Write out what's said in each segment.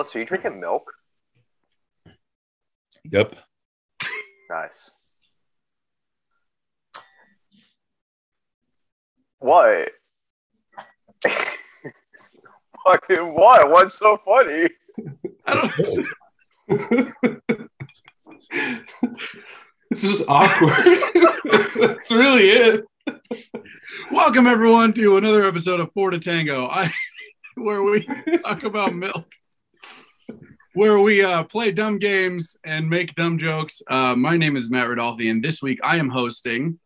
Oh, so you drinking milk? Yep. Nice. What? Fucking what? What's so funny? I don't. It's just awkward. That's really it. Welcome everyone to another episode of Four to Tango, I, where we talk about milk, where we uh, play dumb games and make dumb jokes. Uh, my name is Matt Rodolfi, and this week I am hosting.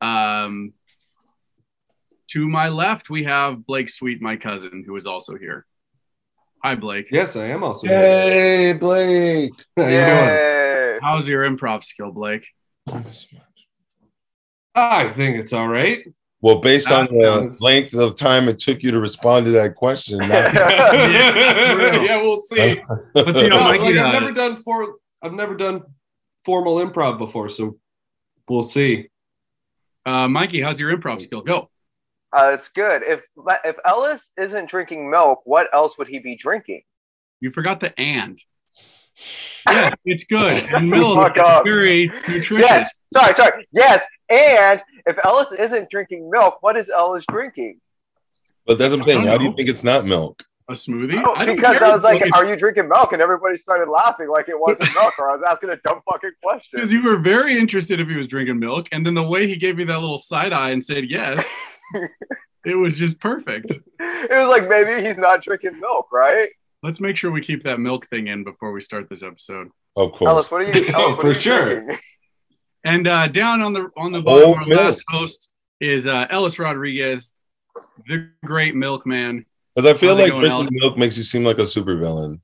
Um, to my left, we have Blake Sweet, my cousin, who is also here. Hi, Blake. Yes, I am also. here. Hey, Blake. How you doing? How's your improv skill, Blake? I think it's all right. Well, based on the length of time it took you to respond to that question, not- yeah, we'll see. Let's see No, like. I've never done for I've never done formal improv before, so we'll see. Uh, Mikey, how's your improv skill? Go. Uh, it's good. If if Ellis isn't drinking milk, what else would he be drinking? You forgot the and. Yeah, it's good. And milk is very nutritious. Yes. Sorry, sorry. Yes. And if Ellis isn't drinking milk, what is Ellis drinking? but that's what I'm saying. I don't Why do you think it's not milk? A smoothie? Oh, I because I was like, if- "Are you drinking milk?" And everybody started laughing like it wasn't milk, or I was asking a dumb fucking question. because you were very interested if he was drinking milk, and then the way he gave me that little side eye and said yes, it was just perfect. It was like maybe he's not drinking milk, right? Let's make sure we keep that milk thing in before we start this episode. Of course. Ellis, what are you? Ellis, Oh, for you sure. drinking? And uh, down on the on the bottom, our milk. last host is uh, Ellis Rodriguez, the great milkman. Because I feel How's like drinking milk makes you seem like a supervillain.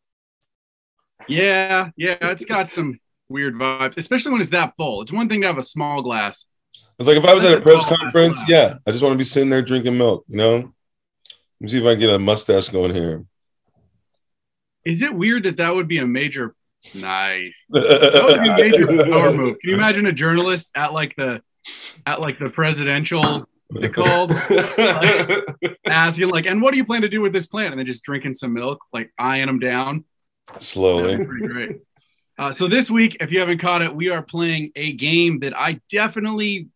Yeah, yeah, it's got some weird vibes, especially when it's that full. It's one thing to have a small glass. It's like if I was at a press conference, glass. yeah, I just want to be sitting there drinking milk, you know? Let me see if I can get a mustache going here. Is it weird that that would be a major? Nice. That would be a major power move. Can you imagine a journalist at like the at like the presidential what's it called asking like, and what do you plan to do with this plant? And then just drinking some milk, like eyeing them down. Slowly. Pretty great. Uh, so this week, if you haven't caught it, we are playing a game that I definitely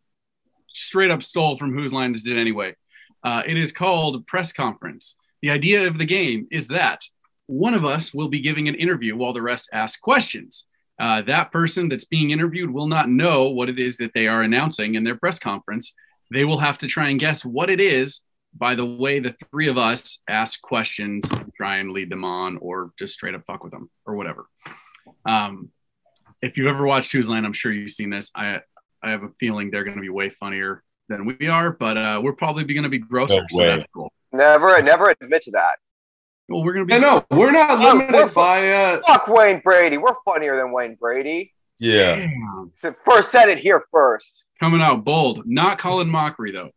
straight up stole from Whose Line Is It Anyway. Uh, it is called Press Conference. The idea of the game is that one of us will be giving an interview while the rest ask questions. Uh, that person that's being interviewed will not know what it is that they are announcing in their press conference. They will have to try and guess what it is by the way the three of us ask questions try and lead them on or just straight up fuck with them or whatever. Um, if you've ever watched Whose Line, I'm sure you've seen this. I I have a feeling they're going to be way funnier than we are, but uh, we're probably going to be grosser. No so that's cool. Never, never admit to that. Well, we're going to be. I know we're not Oh, limited we're- by uh Fuck Wayne Brady. We're funnier than Wayne Brady. Yeah. Damn. First, said it here first. Coming out bold. Not Colin Mochrie though,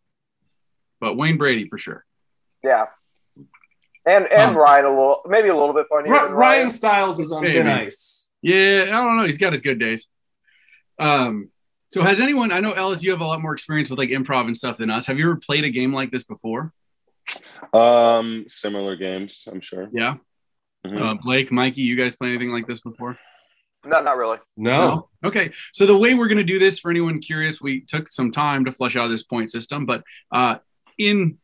but Wayne Brady for sure. Yeah. And and Um, Ryan a little, maybe a little bit funnier. Ri- than Ryan Stiles is on Maybe. thin ice. Yeah, I don't know. He's got his good days. Um, so has anyone? I know Ellis, you have a lot more experience with like improv and stuff than us. Have you ever played a game like this before? Um, similar games, I'm sure. Yeah. Mhm. Uh, Blake, Mikey, you guys play anything like this before? No, not really. No. No? Okay. So the way we're going to do this, for anyone curious, we took some time to flesh out this point system, but uh, in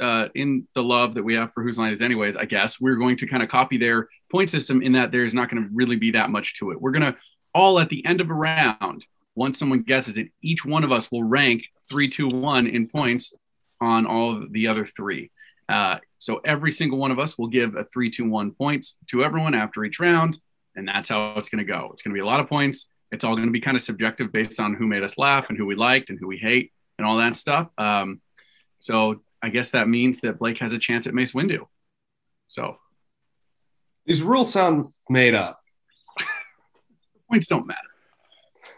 uh, in the love that we have for whose line is anyways, I guess we're going to kind of copy their point system in that there's not going to really be that much to it. We're going to all at the end of a round, once someone guesses it, each one of us will rank three, two, one in points on all of the other three. Uh, so every single one of us will give a three, two, one points to everyone after each round and that's how it's going to go. It's going to be a lot of points. It's all going to be kind of subjective based on who made us laugh and who we liked and who we hate and all that stuff. Um, so I guess that means that Blake has a chance at Mace Windu. So These rules sound made up. points don't matter.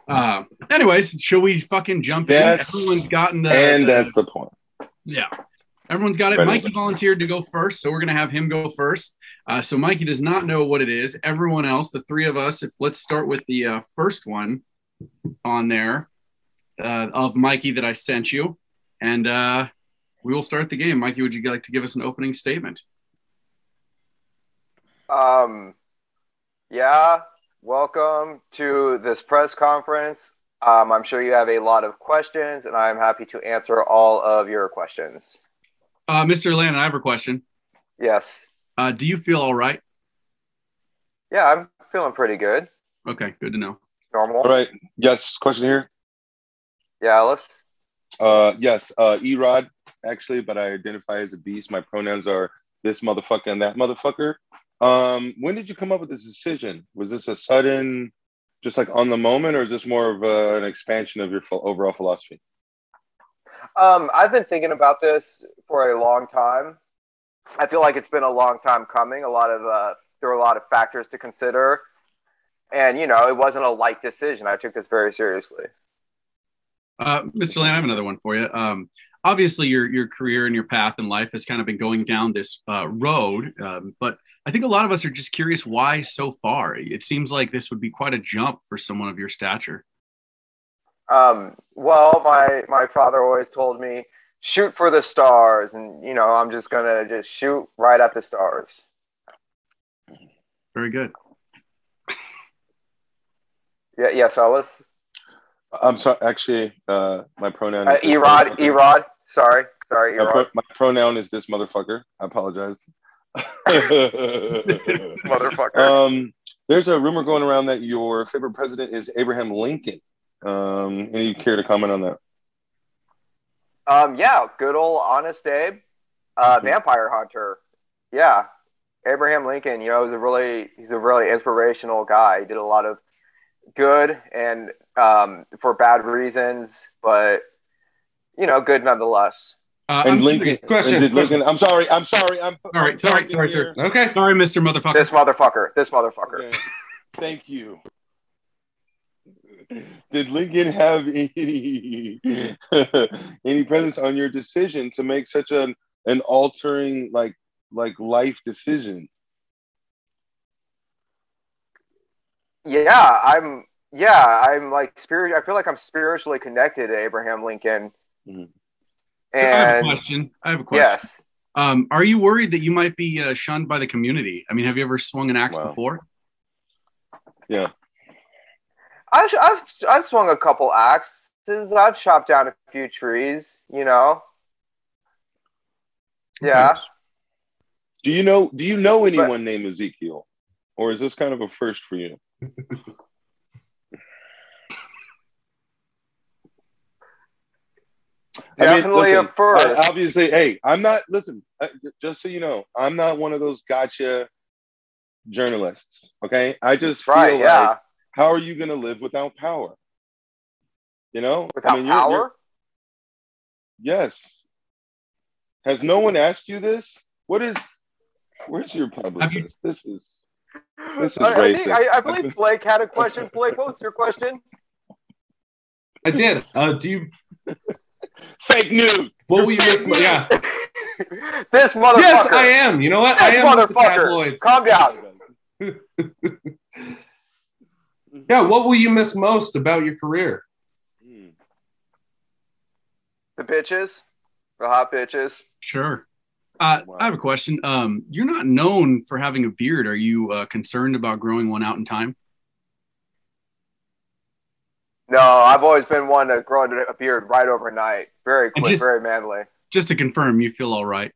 Uh, anyways, shall we fucking jump Yes. in? Everyone's gotten the, and the- that's the point. Yeah. Everyone's got it. Ready. Mikey volunteered to go first, so we're going to have him go first. Uh, so Mikey does not know what it is. Everyone else, the three of us, if let's start with the uh, first one on there uh, of Mikey that I sent you, and uh, we will start the game. Mikey, would you like to give us an opening statement? Um, yeah, welcome to this press conference. Um, I'm sure you have a lot of questions, and I'm happy to answer all of your questions. Uh, Mr. Landon, I have a question. Yes. Uh, do you feel all right? Yeah, I'm feeling pretty good. Okay, good to know. Normal. All right. Yes. Question here. Yeah, Alice. Uh, yes. Uh, Erod actually, but I identify as a beast. My pronouns are this motherfucker and that motherfucker. Um, when did you come up with this decision? Was this a sudden, just like on the moment, or is this more of a, an expansion of your ph- overall philosophy? Um, I've been thinking about this for a long time. I feel like it's been a long time coming. A lot of uh, there were a lot of factors to consider, and you know, it wasn't a light decision. I took this very seriously. Uh, Mr. Land, I have another one for you. Um, obviously, your your career and your path in life has kind of been going down this uh, road, um, but I think a lot of us are just curious why so far. It seems like this would be quite a jump for someone of your stature. Um, well, my my father always told me shoot for the stars, and you know, I'm just gonna just shoot right at the stars. Very good. Yeah, yes, Ellis. I'm sorry. Actually, uh, my pronoun. Uh, is this Erod. Erod. Sorry, sorry, My, pro- my pronoun is this motherfucker. I apologize. Motherfucker. um, there's a rumor going around that your favorite president is Abraham Lincoln. Um, any care to comment on that? Um, yeah, good old honest Abe, uh, vampire hunter. Yeah, Abraham Lincoln. You know, he's a really he's a really inspirational guy. He did a lot of good and um, for bad reasons, but you know, good nonetheless. Uh, And I'm Lincoln, Question, and did Lincoln. I'm sorry. I'm sorry. I'm Sorry, I'm sorry, talking sorry, here. sir. Okay. Sorry, Mr. Motherfucker. This motherfucker. This motherfucker. Okay. Thank you. Did Lincoln have any any presence on your decision to make such an an altering like like life decision? Yeah, I'm. Yeah, I'm like spirit. I feel like I'm spiritually connected to Abraham Lincoln. Mhm. So I have a question. I have a question. yes, Um, are you worried that you might be uh, shunned by the community? I mean, have you ever swung an axe Wow. before? Yeah. I've, I've I've swung a couple axes. I've chopped down a few trees. You know. Yeah. Do you know do you know anyone named Ezekiel? Or is this kind of a first for you? I mean, Definitely listen, a first. I- obviously, hey, I'm not. Listen, uh, just so you know, I'm not one of those gotcha journalists. Okay, I just feel right. Yeah. like, how are you going to live without power? You know, Without you're- power. you're- yes. Has no one asked you this? What is? Where's your publicist? This is this is I, I, think, racist. I, I believe Blake had a question. Blake, what was your question? I did. Uh, do you? Fake news. What will you miss? Yeah. this motherfucker. Yes, I am. You know what? I am with the tabloids. Calm down. Yeah. What will you miss most about your career? Hmm. The bitches, the hot bitches. Sure. Uh, Wow. I have a question. Um, you're not known for having a beard. Are you uh, concerned about growing one out in time? No, I've always been one to grow a beard right overnight. Very quick, just- very manly. Just to confirm, you feel all right.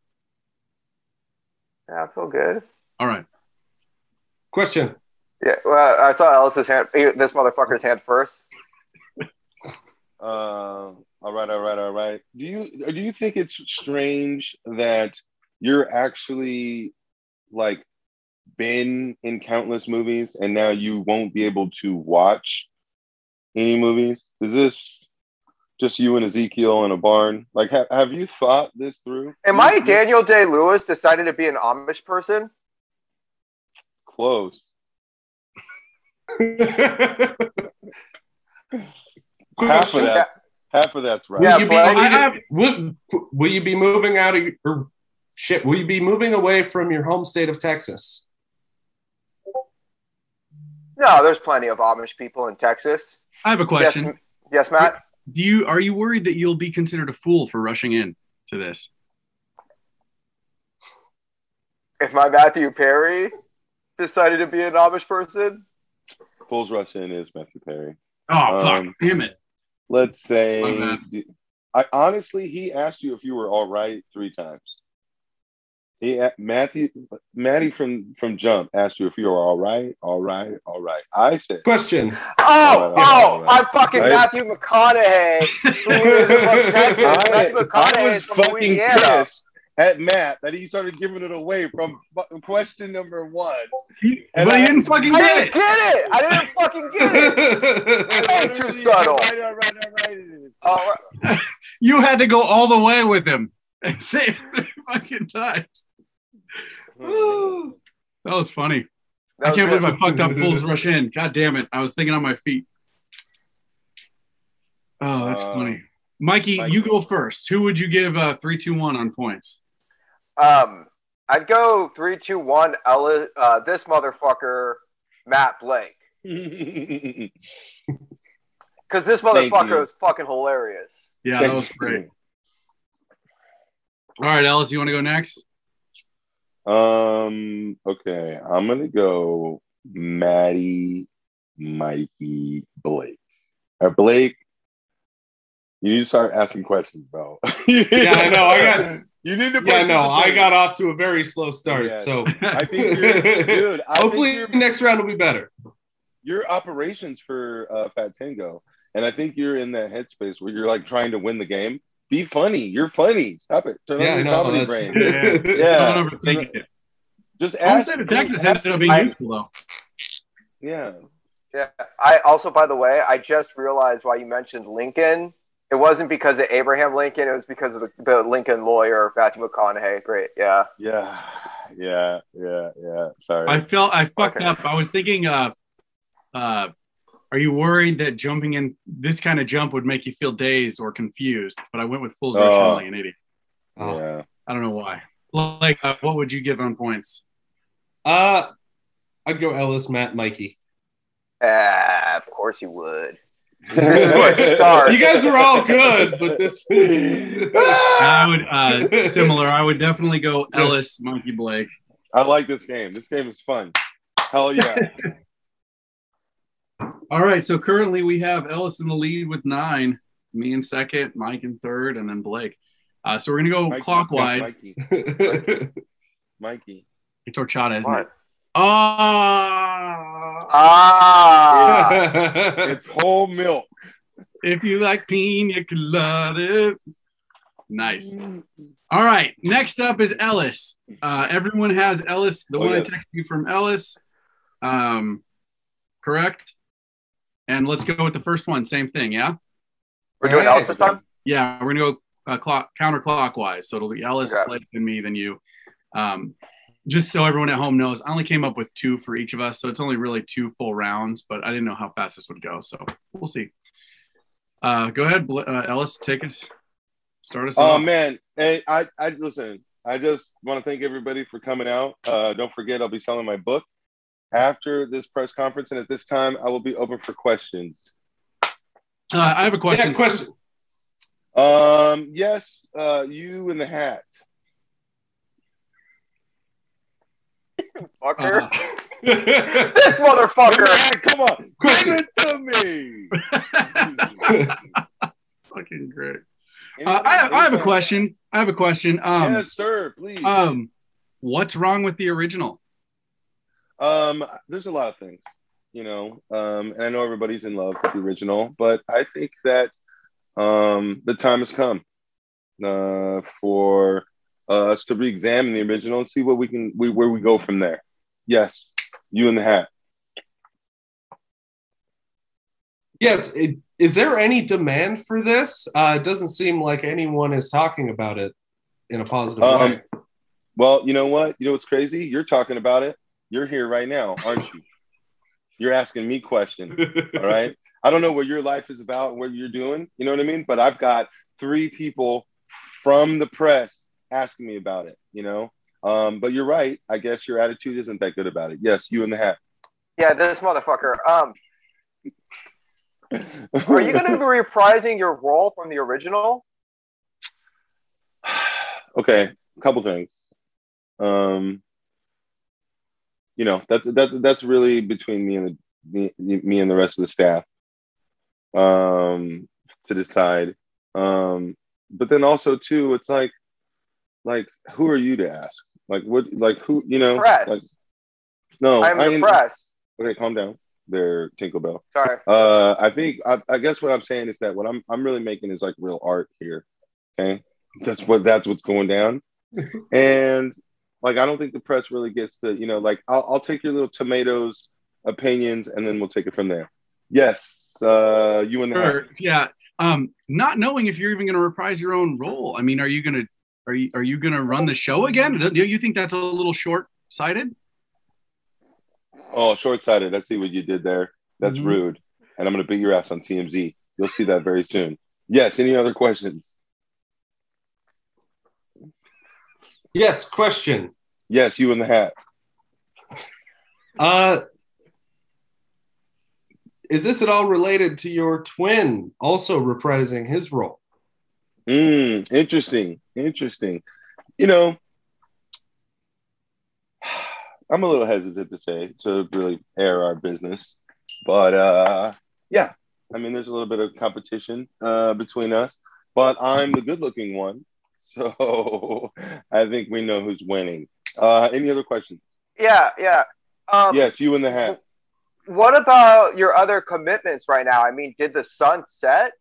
Yeah, I feel good. All right. Question. Yeah, well, I saw Ellis's hand. This motherfucker's hand first. Uh, all right, all right, all right. Do you do you think it's strange that you're actually like been in countless movies and now you won't be able to watch any movies? Is this just you and Ezekiel in a barn? Like, ha- have you thought this through? Am I Daniel Day Lewis decided to be an Amish person? close? Half of Question. that, half of that's right. Yeah, will, you be, Blake. will, I- be, will, will you be moving out of your or shit? Will you be moving away from your home state of Texas? No, there's plenty of Amish people in Texas. I have a question. Yes, yes Matt. Do you are you worried that you'll be considered a fool for rushing in to this? If my Matthew Perry decided to be an Amish person, fools rush in is Matthew Perry. Oh fuck! Um, Damn it. Let's say, I honestly, he asked you if you were all right three times. He a- Matthew Maddie from from Jump asked you if you were all right, all right, all right. I said, Question. oh, Alright, oh, alright. I'm fucking Right? Matthew McConaughey. Who is from Texas? I, Matthew I was from fucking Louisiana. pissed at Matt that he started giving it away from question number one. He- And but he I- didn't fucking I get didn't it. get it. I didn't fucking get it. Way too subtle. all right, all right, all right. All right. You had to go all the way with him and say it three fucking times. That was funny. That I was can't good. believe I fucked up Fools Rush In. God damn it! I was thinking on my feet. Oh, that's Uh, funny. Mikey, Mikey. you go first. Who would you give uh, three, two, one on points? Um, I'd go three, two, one. Ellis, uh, this motherfucker, Matt Blake, because this motherfucker you. is fucking hilarious. Yeah, that was great. All right, Alice, you want to go next? Um. Okay, I'm gonna go Maddie, Mikey, Blake. Uh, Blake, you need to start asking questions, bro. Yeah, I know. I got. You need to. Yeah, no. I got off to a very slow start. Yeah. So I think you're, dude. I hopefully think next round will be better. you're operations for uh, Fat Tango, and I think you're in that headspace where you're like trying to win the game. Be funny. You're funny. Stop it. Turn Yeah, on your know. comedy brain. Yeah. Don't overthink it. Just ask. Homestead Detectives ask- ended up being I- useful though. Yeah. Yeah. I also, by the way, I just realized why you mentioned Lincoln. It wasn't because of Abraham Lincoln. It was because of the, the Lincoln lawyer, Matthew McConaughey. Great. Yeah. Yeah. Yeah. Yeah. Yeah. Sorry. I felt I fucked Okay. up. I was thinking, uh, uh, are you worried that jumping in this kind of jump would make you feel dazed or confused? But I went with Fools Rush In Oh. like an idiot. Oh. Yeah. I don't know why. Like, uh, what would you give on points? Uh, I'd go Ellis, Matt, Mikey. Ah, of course you would. This is where it starts. You guys were all good, but this is. I would uh, similar. I would definitely go Ellis, Monkey Blake. I like this game. This game is fun. Hell yeah. All right. So currently we have Ellis in the lead with nine, me in second, Mike in third, and then Blake. Uh, so we're gonna go Mikey, clockwise. Mikey. Mikey. It's horchata, isn't it? What? Ah. Ah. It's whole milk. If you like pina coladas. Nice. All right. Next up is Ellis. Uh, everyone has Ellis, the Oh, one I texted you from Ellis. Um, correct. And let's go with the first one. Same thing. Yeah. We're doing Ellis this time? Yeah. We're going to go uh, clock, counterclockwise. So it'll be Ellis, Okay. Blake, and me, then you. Um, just so everyone at home knows, I only came up with two for each of us. So it's only really two full rounds, but I didn't know how fast this would go. So we'll see. Uh, go ahead, uh, Ellis. Take us. Start us Oh off. man, hey, I, I listen. I just want to thank everybody for coming out. Uh, don't forget, I'll be selling my book after this press conference, and at this time, I will be open for questions. Uh, I have a question. Yeah, question. Um, yes, uh, you in the hat. Fucker. Uh, this motherfucker. hat, come on, Question. give it to me. fucking great. Uh, I, have, I have a question. I have a question. Um, yes, sir. Please. um, what's wrong with the original? Um, there's a lot of things, you know, um, and I know everybody's in love with the original, but I think that um, the time has come uh, for us to re-examine the original and see what we can, we, where we go from there. Yes, you in the hat. yes. It, is there any demand for this? Uh, it doesn't seem like anyone is talking about it in a positive Um, way. Well, you know what? You know what's crazy? You're talking about it. You're here right now, aren't you? You're asking me questions. All right. I don't know what your life is about, what you're doing. You know what I mean? But I've got three people from the press asking me about it, you know? Um, but you're right. I guess your attitude isn't that good about it. Yes, you in the hat. Yeah, this motherfucker. Um, are you going to be reprising your role from the original? okay, a couple things. Um, you know, that's that, that's really between me and the me, me and the rest of the staff um, to decide. Um, but then also too, it's like, like who are you to ask? Like what? Like who? You know? Press. Like, no, I'm I, impressed. Okay, calm down. There, Tinkerbell. Sorry. Uh, I think I, I guess what I'm saying is that what I'm I'm really making is like real art here. Okay, that's what that's what's going down, and like I don't think the press really gets to you know like I'll I'll take your little tomatoes opinions and then we'll take it from there. Yes, uh, you and the. Sure. Yeah. Um, not knowing if you're even going to reprise your own role. I mean, are you going to are you are you going to run the show again? Do you think that's a little short sighted? Oh, short sighted. I see what you did there. That's Mhm. rude. And I'm going to beat your ass on TMZ. You'll see that very soon. Yes. Any other questions? Yes, question. Yes, you in the hat. Uh, is this at all related to your twin also reprising his role? Mm, interesting. Interesting. You know, I'm a little hesitant to say to really air our business, but uh, yeah, I mean, there's a little bit of competition uh, between us, but I'm the good-looking one, so I think we know who's winning. Uh, any other questions? Yeah, yeah. Um, yes, you in the hat. What about your other commitments right now? I mean, did the sun set?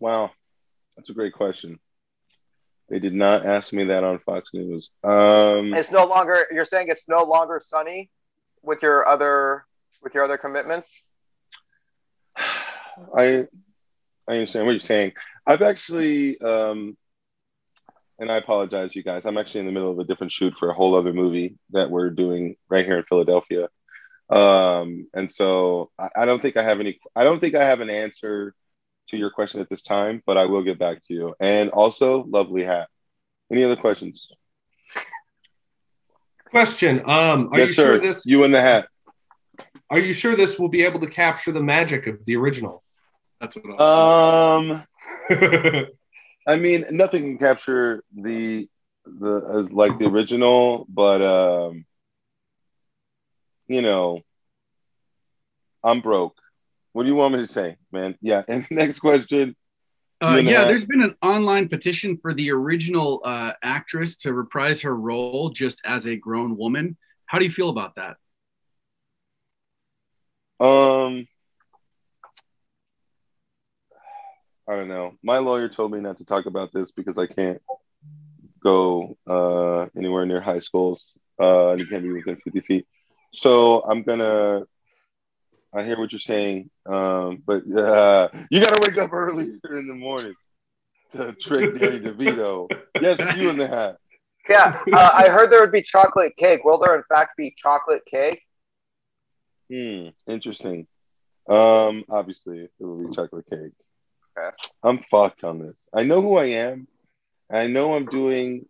Wow, that's a great question. They did not ask me that on Fox News. Um, It's no longer. You're saying it's no longer sunny with your other with your other commitments. I I understand what you're saying. I've actually, um, and I apologize, you guys. I'm actually in the middle of a different shoot for a whole other movie that we're doing right here in Philadelphia. Um, and so I, I don't think I have any. I don't think I have an answer to your question at this time, but I will get back to you. And also, lovely hat. Any other questions? Question. Um, are yes, you sir. sure this? You in the hat. Are you sure this will be able to capture the magic of the original? That's what I was Um. I mean, nothing can capture the the uh, like the original, but um, you know, I'm broke. What do you want me to say, man? Yeah. And next question. Uh, You and the yeah, there's been an online petition for the original uh, actress to reprise her role just as a grown woman. How do you feel about that? Um, I don't know. My lawyer told me not to talk about this because I can't go uh, anywhere near high schools. Uh, and you can't be within 50 feet. So I'm gonna. I hear what you're saying, um, but uh, you gotta wake up earlier in the morning to trick Danny DeVito. Yes, you in the hat. Yeah, uh, I heard there would be chocolate cake. Will there in fact be chocolate cake? Hmm, interesting. Um, obviously, it will be chocolate cake. Okay. I'm fucked on this. I know who I am. I know I'm doing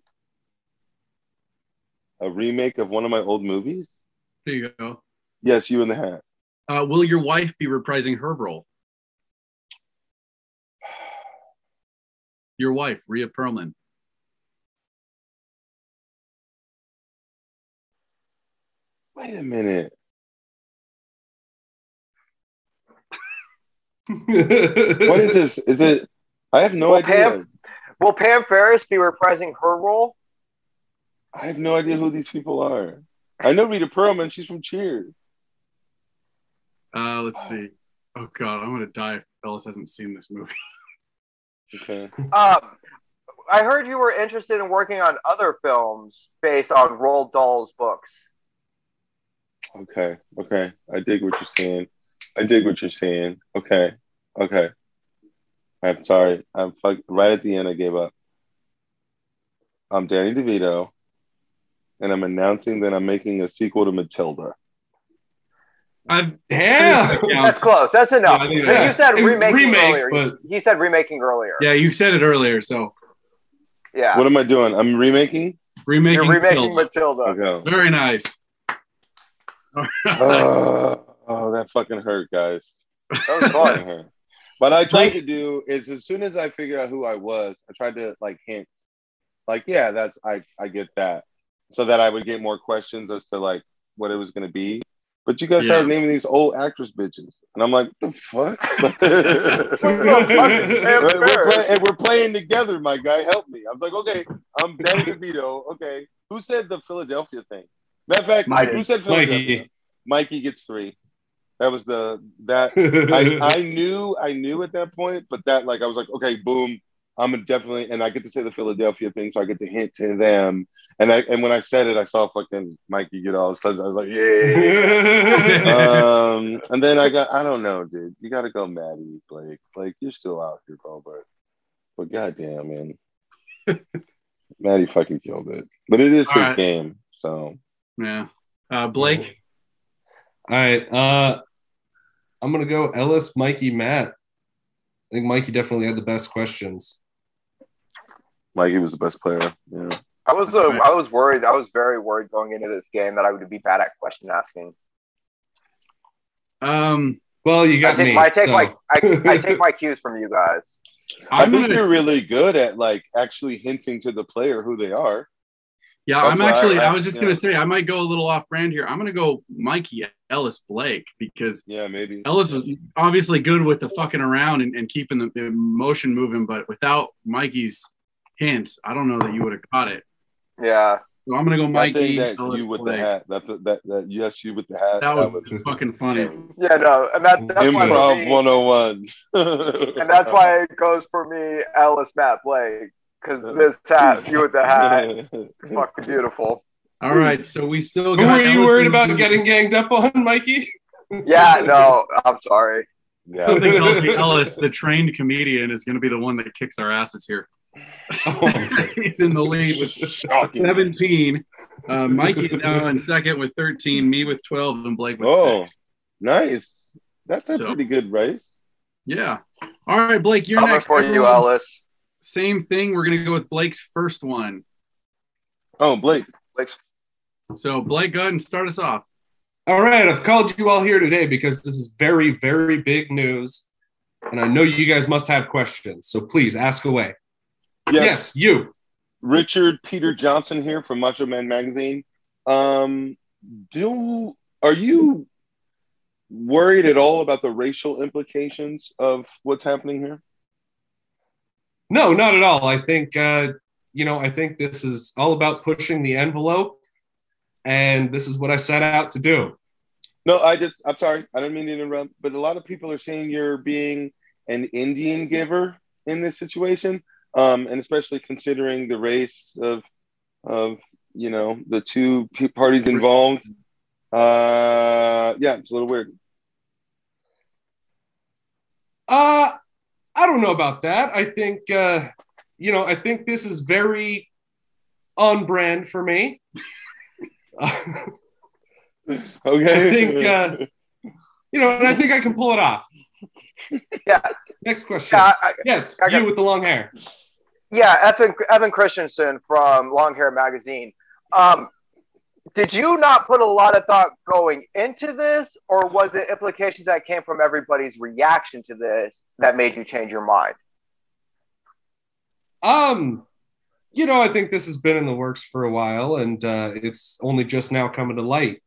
a remake of one of my old movies. There you go. Yes, you in the hat. Uh, will your wife be reprising her role? Your wife, Rhea Perlman. Wait a minute. What What is this? Is it? I have no Well, idea. Pam- Will Pam Ferris be reprising her role? I have no idea who these people are. I know Rhea Perlman. She's from Cheers. Uh, let's see. Oh God, I'm gonna die if Ellis hasn't seen this movie. Okay. Um, I heard you were interested in working on other films based on Roald Dahl's books. Okay. Okay. I dig what you're saying. I dig what you're saying. Okay. Okay. I'm sorry. I'm fuck- right at the end. I gave up. I'm Danny DeVito, and I'm announcing that I'm making a sequel to Matilda. I've Damn. That's close. That's enough. Yeah, I think But you said remaking remake, earlier. but- He said remaking earlier. Yeah, you said it earlier. So Yeah. What am I doing? I'm remaking. remaking, You're remaking Matilda. Matilda. Okay. Very nice. Uh, oh, that fucking hurt, guys. That was hurt. But I tried Like- to do is as soon as I figured out who I was, I tried to like hint like, yeah, that's I I get that. So that I would get more questions as to like what it was gonna be. But you guys Yeah. started naming these old actress bitches, and I'm like, the fuck. What the fuck is Sam we're, we're, play- and we're playing together, my guy. Help me. I was like, okay, I'm Danny DeVito. Okay, who said the Philadelphia thing? Matter of fact, Mikey. who said Philadelphia? Mikey. Mikey gets three. That was the that I, I knew I knew at that point, but that like I was like, okay, boom, I'm gonna definitely and I get to say the Philadelphia thing, so I get to hint to them. And I and when I said it, I saw fucking Mikey get all excited. I was like, yeah. um, and then I got I don't know, dude. You gotta go Maddie, Blake. Blake, you're still out here, bro, but but goddamn, man. Maddie fucking killed it. But it is All his right. game, so Yeah. Uh, Blake. All right. Uh, I'm gonna go Ellis, Mikey, Matt. I think Mikey definitely had the best questions. Mikey was the best player. Yeah. I was uh, I was worried. I was very worried going into this game that I would be bad at question asking. Um, Well, you I got take, me. I take so- my I, I take my cues from you guys. I I'm think gonna. you're really good at like actually hinting to the player who they are. Yeah, That's I'm actually. I- I was just yeah. gonna say I might go a little off brand here. I'm gonna go Mikey Ellis Blake because Yeah, maybe. Ellis was obviously good with the fucking around and, and keeping the, the motion moving, but without Mikey's hints, I don't know that you would have caught it. Yeah, So I'm gonna go Mikey that Ellis you with Blake. the hat. That, that that that yes, you with the hat. That was was fucking funny. yeah, no, and that, that's why for improv me, 101. and that's why it goes for me, Ellis Matt Blake, because this hat, you with the hat, is fucking beautiful. All right, so we still Who got. were you worried about getting ganged up on, Mikey? Yeah, no, I'm sorry. yeah. Something tells me Ellis, the trained comedian, is going to be the one that kicks our asses here. Oh, He's in the lead with Shocking. 17. Uh, Mikey's now in second with 13, me with 12, and Blake with Oh. six. Nice. That's a So- pretty good race. Yeah. All right, Blake, you're Coming next. for you, Ellis. Same thing. We're going to go with Blake's first one. Oh, Blake. Blake's So, Blake, go ahead and start us off. All right, I've called you all here today because this is very, very big news. And I know you guys must have questions. So please ask away. Yes. Yes, you. Richard Peter Johnson here from Macho Man Magazine. Um, do are you worried at all about the racial implications of what's happening here? No, not at all. I think, uh, you know, I think this is all about pushing the envelope. And this is what I set out to do. No, I just I'm sorry, I didn't mean to interrupt, but a lot of people are saying you're being an Indian giver in this situation, um, and especially considering the race of of you know the two parties involved. Uh, yeah, it's a little weird. Uh, I don't know about that. I think, uh, you know, I think this is very on brand for me. Okay, I think, uh, you know, and I think I can pull it off. Yeah, Next question. yeah, I, yes, I got- you with the long hair. yeah. Evan Evan Christensen from Long Hair Magazine. Um, did you not put a lot of thought going into this, or was it implications that came from everybody's reaction to this that made you change your mind? Um, you know, I think this has been in the works for a while, and uh, it's only just now coming to light.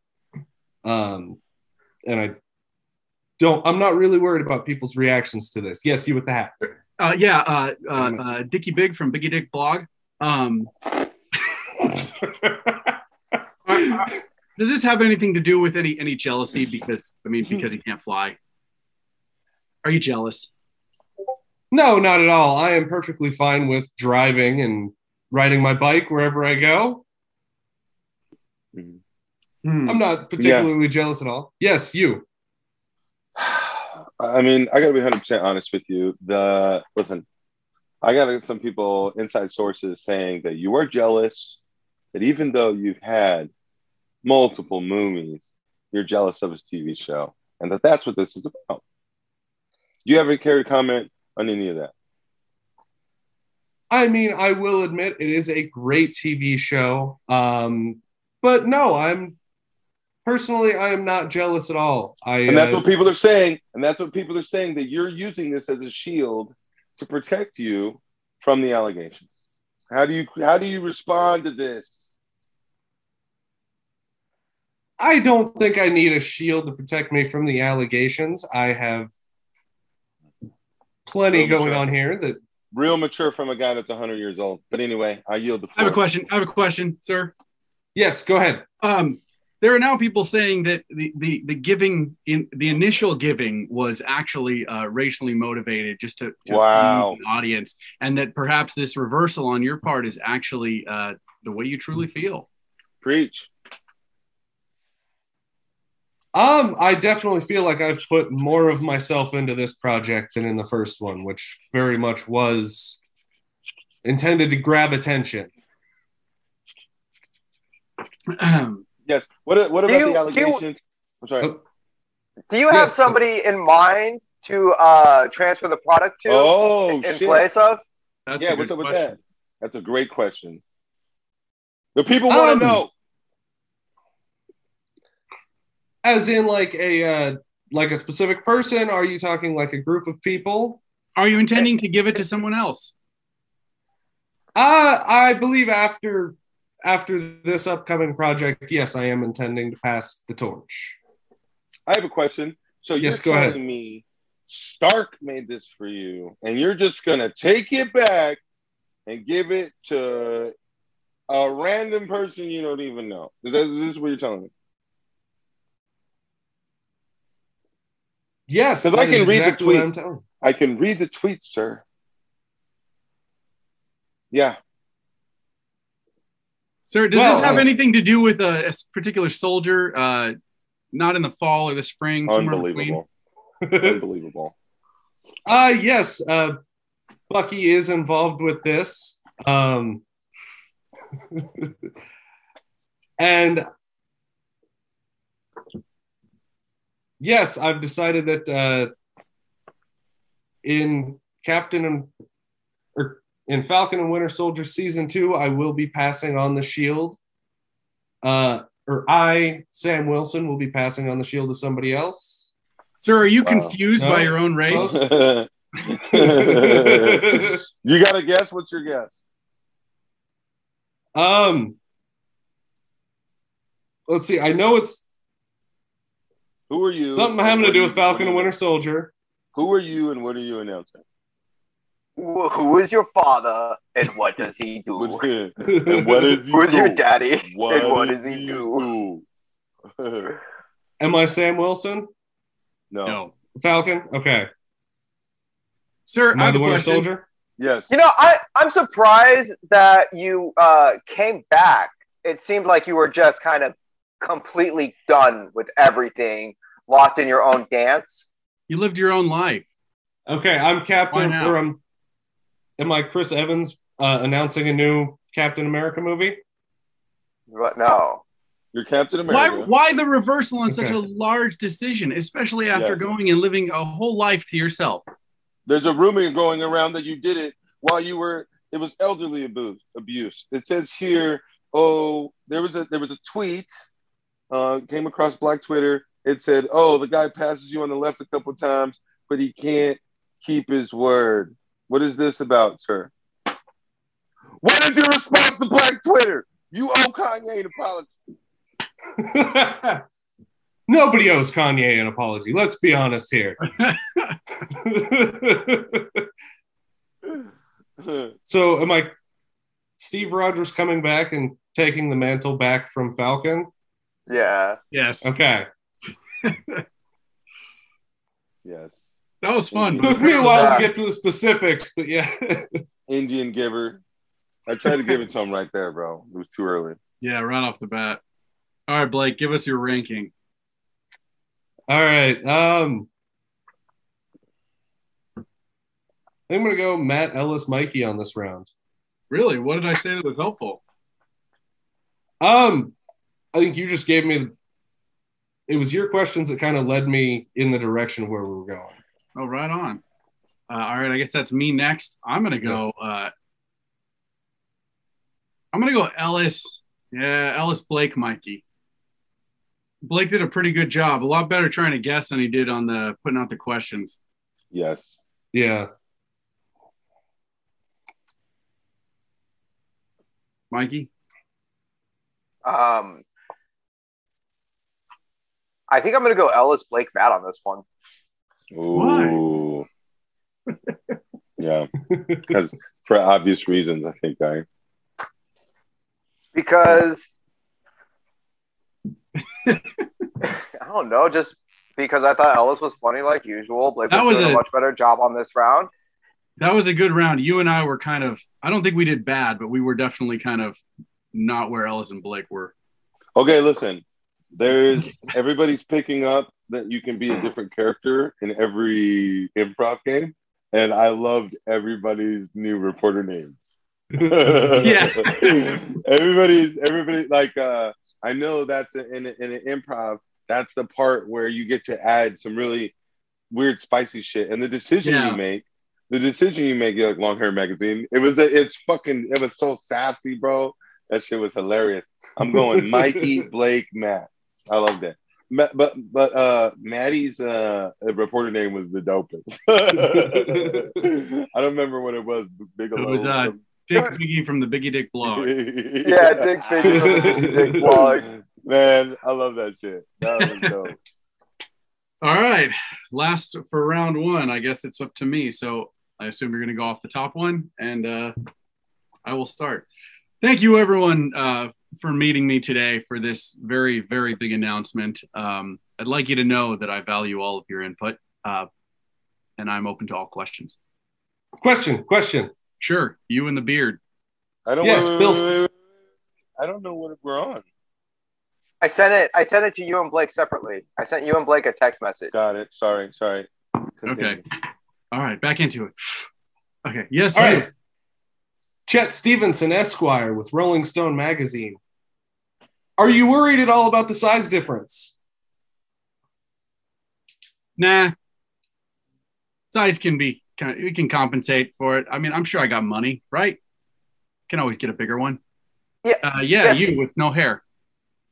Um, and I don't. I'm not really worried about people's reactions to this. Yes, you with the hat. Uh, yeah, uh, uh, uh, Dickie Big from Biggie Dick Blog. Um, does this have anything to do with any any jealousy? Because I mean, because he can't fly. Are you jealous? No, not at all. I am perfectly fine with driving and riding my bike wherever I go. Hmm. I'm not particularly jealous at all. Yes, you. I mean, I gotta be hundred percent honest with you. The listen, I got some people, inside sources, saying that you are jealous. That even though you've had multiple movies, you're jealous of his TV show, and that that's what this is about. Do you ever care to comment on any of that? I mean, I will admit it is a great TV show. Um, but no, I'm personally I am not jealous at all. I And that's uh, what people are saying. And that's what people are saying that you're using this as a shield to protect you from the allegations. How do you how do you respond to this? I don't think I need a shield to protect me from the allegations. I have plenty Real going mature. on here that Real mature from a guy that's 100 years old. But anyway, I yield the floor. I have a question. I have a question, sir. yes, go ahead. Um, there are now people saying that the, the, the giving in the initial giving was actually uh, racially motivated just to, to Wow. please an audience and that perhaps this reversal on your part is actually uh, the way you truly feel Preach. Um, I definitely feel like I've put more of myself into this project than in the first one, which very much was intended to grab attention. Yes. What what about you- the do you- allegations? I'm sorry. Oh. Do you have Yes. somebody in mind to uh, transfer the product to Oh, in shit. place of? That's yeah, a what's good up with that? That's a great question. The people want Um, to know. As in like a uh like a specific person? Are you talking like a group of people? Are you intending to give it to someone else? Uh I believe after after this upcoming project, yes, I am intending to pass the torch. I have a question. So you're Yes, go telling ahead. me Stark made this for you, and you're just gonna take it back and give it to a random person you don't even know. Is that is this what you're telling me? Yes, 'Cause I can read the exactly what I'm tweets. I can read the tweets, sir. Yeah. Sir, does Well, this have uh, anything to do with a particular soldier, uh, not in the fall or the spring. Unbelievable. Unbelievable. Uh yes, uh Bucky is involved with this. Um and yes, I've decided that uh in Captain and or in Falcon and Winter Soldier season 2, I will be passing on the shield. Uh or I, Sam Wilson, will be passing on the shield to somebody else. Sir, are you Wow. confused No. by your own race? You got to guess. What's your guess? Um, let's see. I know it's Who are you? something having to do with Falcon and Winter Soldier. Who are you and what are you announcing? Who who is your father and what does he do? and what is he Who's your do? daddy and what does he do? do? Am I Sam Wilson? no. No. Falcon? Okay. Sir, Am I I the a Winter question. Soldier? Yes. You know, I, I'm surprised that you uh, came back. It seemed like you were just kind of completely done with everything, lost in your own dance. You lived your own life. Okay, I'm Captain, or I'm, am I Chris Evans uh, announcing a new Captain America movie? But no. You're Captain Why, America. why the reversal on such a large decision, especially after Yes. going and living a whole life to yourself? There's a rumor going around that you did it while you were. It was elderly abuse. Abuse. It says here. Oh, there was a there was a tweet. Uh, came across Black Twitter. It said, "Oh, the guy passes you on the left a couple times, but he can't keep his word." What is this about, sir? What is your response to Black Twitter? You owe Kanye an apology. Nobody owes Kanye an apology. Let's be honest here. so, am I Steve Rogers coming back and taking the mantle back from Falcon? Yeah. Yes. Okay. Yes. That was fun. Took me a while to get to the specifics, but yeah. Indian giver. I tried to give it to him right there, bro. It was too early. Yeah, right off the bat. All right, Blake, give us your ranking. All right. Um, I'm gonna go Matt Ellis Mikey on this round. Really? What did I say that was helpful? Um, I think you just gave me. It was your questions that kind of led me in the direction where we were going. Oh, right on. Uh, all right, I guess that's me next. I'm gonna go. Uh, I'm gonna go Ellis. Yeah, Ellis Blake Mikey. Blake did a pretty good job. A lot better trying to guess than he did on the putting out the questions. Yes. Yeah. Mikey? Um, I think I'm gonna go Ellis Blake Matt on this one. Ooh. yeah, because for obvious reasons, I think I. because I don't know, just because I thought Ellis was funny like usual. Blake That was, was doing a, a- much better job on this round. That was a good round. You and I were kind of, I don't think we did bad, but we were definitely kind of not where Ellis and Blake were. Okay, listen. There's everybody's picking up that you can be a different character in every improv game, and I loved everybody's new reporter names. Yeah. everybody's everybody like uh I know that's a, in a, in an improv. That's the part where you get to add some really weird, spicy shit, and the decision Yeah. you make. The decision you make, like Long Hair Magazine, it was it's fucking it was so sassy, bro. That shit was hilarious. I'm going Mikey, Blake, Matt. I love that. Ma- But but uh Maddie's uh reporter name was the dopest. I don't remember what it was. Bigelow. It was, uh, Dick Biggie from the Biggie Dick blog. Yeah, Dick Biggie, Dick blog. Man, I love that shit. That was dope. All right. Last for round one, I guess it's up to me. So I assume you're going to go off the top one, and uh, I will start. Thank you, everyone, uh, for meeting me today for this very, very big announcement. Um, I'd like you to know that I value all of your input, uh, and I'm open to all questions. Question, question. Sure, you and the beard. I don't. Yes, wait, wait, Bill- wait, wait, wait. I don't know what we're on. I sent it. I sent it to you and Blake separately. I sent you and Blake a text message. Got it. Sorry. Sorry. Continue. Okay. All right, back into it. Okay. Yes. All you. right. Chet Stevenson, Esquire, with Rolling Stone magazine. Are you worried at all about the size difference? Nah. Size can be, can, we can compensate for it. I mean, I'm sure I got money, right? Can always get a bigger one. Yeah. Uh, yeah, Yes. you with no hair.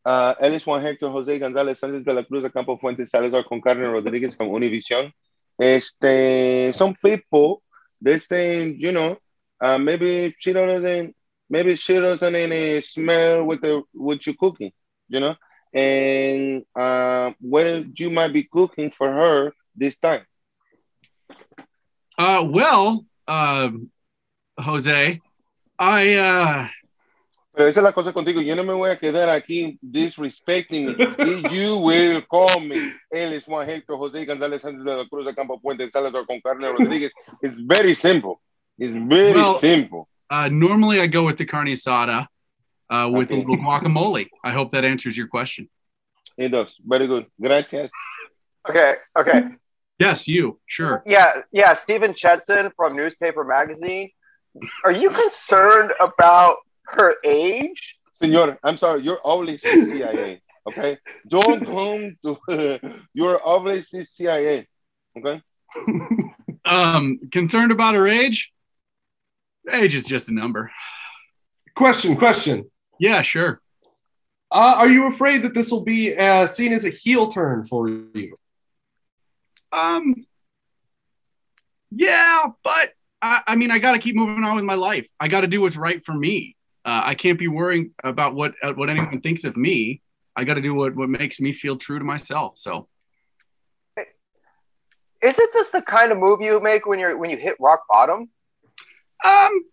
Uh, él es Juan Héctor José González Sánchez de la Cruz de Campo Fuentes Salazar con Carmen Rodríguez from Univision. Este, some people, they say, you know, uh, maybe she doesn't, maybe she doesn't any smell with the what you cooking, you know, and uh, what you might be cooking for her this time. Uh, well, um, Jose, I, uh, Pero esa es la cosa contigo. Yo no me voy a quedar aquí disrespecting me. you will call me. Él es Juan Héctor José González Sánchez de la Cruz de Campo Fuentes Salazar con Carmen Rodríguez. It's very simple. It's very Well- simple. uh, normally I go with the carne asada, uh, with a little guacamole. I hope that answers your question. It does. Very good. Gracias. Okay. Okay. Yes, you, sure. Yeah. Yeah. Stephen Chetson from Newspaper Magazine. Are you concerned about her age? Senor, I'm sorry. You're always CIA. Okay? Don't come to. You're always CIA. Okay? Um, concerned about her age? Age is just a number. Question, question. Yeah, sure. Uh, are you afraid that this will be uh, seen as a heel turn for you? Um, yeah, but I, I mean, I got to keep moving on with my life. I got to do what's right for me. Uh, I can't be worrying about what uh, what anyone thinks of me. I got to do what what makes me feel true to myself. So, Isn't this the kind of move you make when you're when you hit rock bottom? Um,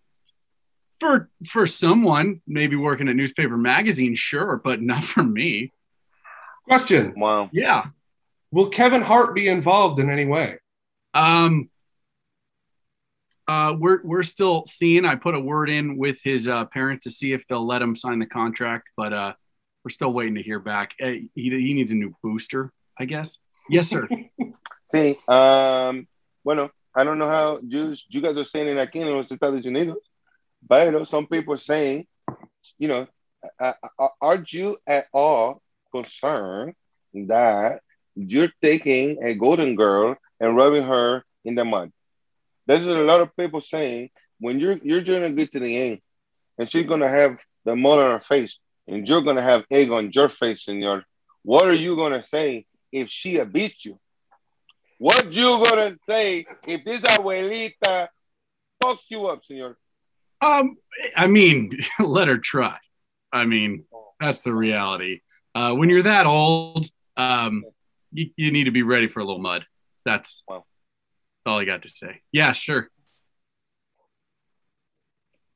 for for someone maybe working a newspaper magazine, sure, but not for me. Question. Wow. Yeah. Will Kevin Hart be involved in any way? Um, uh, we're we're still seeing. I put a word in with his uh, parents to see if they'll let him sign the contract, but uh, we're still waiting to hear back. Uh, he he needs a new booster, I guess. Yes, sir. Sí. Um, bueno, I don't know how you, you guys are saying it aquí en los Estados Unidos, but some people are saying, you know, are you at all concerned that you're taking a golden girl and rubbing her in the mud? There's a lot of people saying when you're you're gonna get to the end and she's gonna have the mud on her face and you're gonna have egg on your face, senor. What are you gonna say if she beats you? What you gonna say if this abuelita fucks you up, senor? Um, I mean, let her try. I mean, that's the reality. Uh, when you're that old, um, you, you need to be ready for a little mud. That's Wow. all I got to say. Yeah, sure.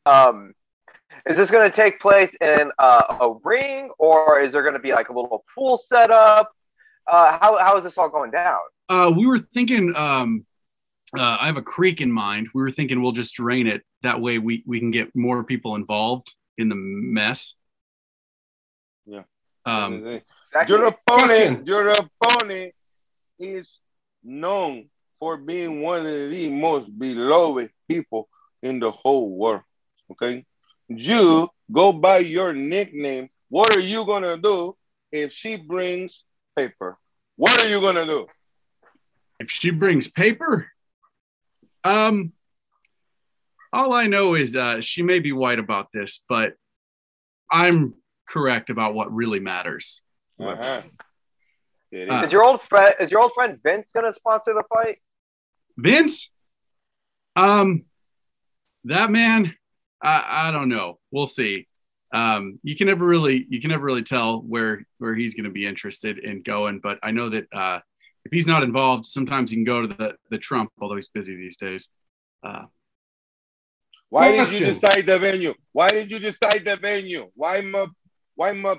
Um, is this going to take place in uh, a ring, or is there going to be like a little pool set up? Uh, how how is this all going down? Uh, we were thinking. Um, uh, I have a creek in mind. We were thinking we'll just drain it. That way, we we can get more people involved in the mess. Yeah. Um, Exactly. your opponent, Question. your opponent is known for being one of the most beloved people in the whole world. Okay, you go by your nickname. What are you gonna do if she brings paper? What are you gonna do? If she brings paper, um, all I know is uh, she may be white about this, but I'm correct about what really matters. Uh-huh. It Uh, is. Is your old friend is your old friend Vince going to sponsor the fight? Vince, um, that man, I, I don't know. We'll see. Um, you can never really, you can never really tell where where he's going to be interested in going. But I know that uh, if he's not involved, sometimes you can go to the the Trump, although he's busy these days. Uh, Why did you decide the venue? Why did you decide the venue? Why my, why my,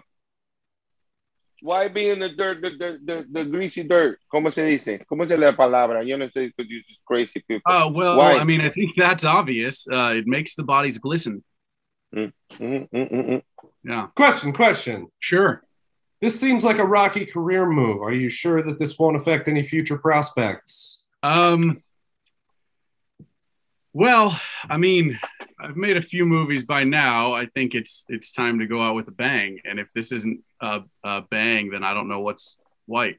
why be in the dirt, the, the, the, the greasy dirt? ¿Cómo se dice? ¿Cómo se la palabra? Yo no sé because you just crazy people. oh well, Why? I mean, I think that's obvious. Uh, it makes the bodies glisten. Mm, mm, mm, mm. Yeah, Question, question. sure. This seems like a rocky career move. Are you sure that this won't affect any future prospects? Um, well, I mean, I've made a few movies by now. I think it's it's time to go out with a bang. And if this isn't a, a bang, then I don't know what's white.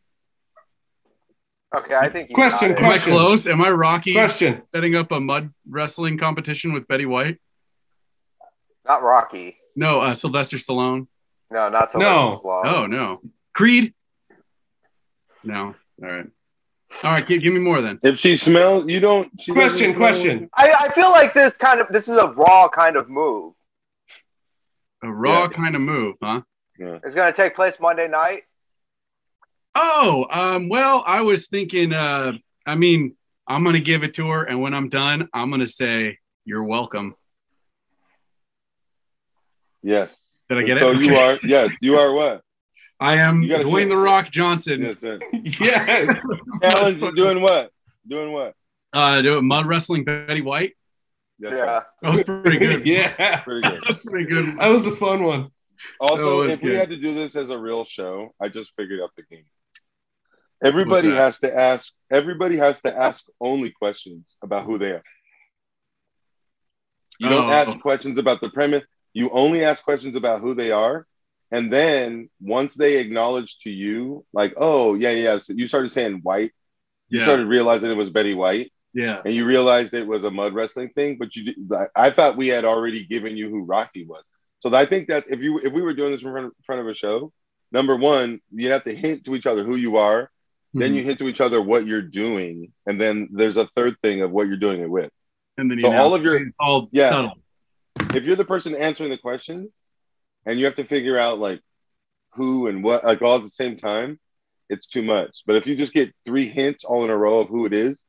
Okay, I think you Question, got it. Am I close? Am I Rocky Question. setting up a mud wrestling competition with Betty White? Not Rocky. No, uh, Sylvester Stallone. No, not the No. Oh no, Creed. No. All right. All right. Give, give me more then. If she smells, you don't. She Question, question. I, I feel like this kind of this is a raw kind of move. A raw Yeah. kind of move, huh? Yeah. It's going to take place Monday night. Oh, um, well, I was thinking, uh, I mean, I'm going to give it to her. And when I'm done, I'm going to say, You're welcome. Yes. Did I get so it? you Okay. are. Yes, you are what? I am You gotta Dwayne say- The Rock Johnson. Yes, sir. Yes. Alan, you doing what? Doing what? Uh, do mud wrestling Betty White. That's yeah. right. That was pretty good. yeah. Pretty That was pretty good. That was a fun one. Also, That was if we had to do this as a real show, I just figured out the game. Everybody has to ask. Everybody has to ask only questions about who they are. You don't Oh. ask questions about the premise. You only ask questions about who they are, and then once they acknowledge to you, like, "Oh, yeah, yeah," so you started saying white. You Yeah. started realizing it was Betty White, Yeah. and you realized it was a mud wrestling thing. But you, I- thought we had already given you who Rocky was. So I think that if you if we were doing this in front of, front of a show, number one, you'd have to hint to each other who you are. Then Mhm. you hint to each other what you're doing, and then there's a third thing of what you're doing it with. and then you so all of your- all yeah. subtle. If you're the person answering the questions, and you have to figure out like who and what like all at the same time, it's too much. But if you just get three hints all in a row of who it is,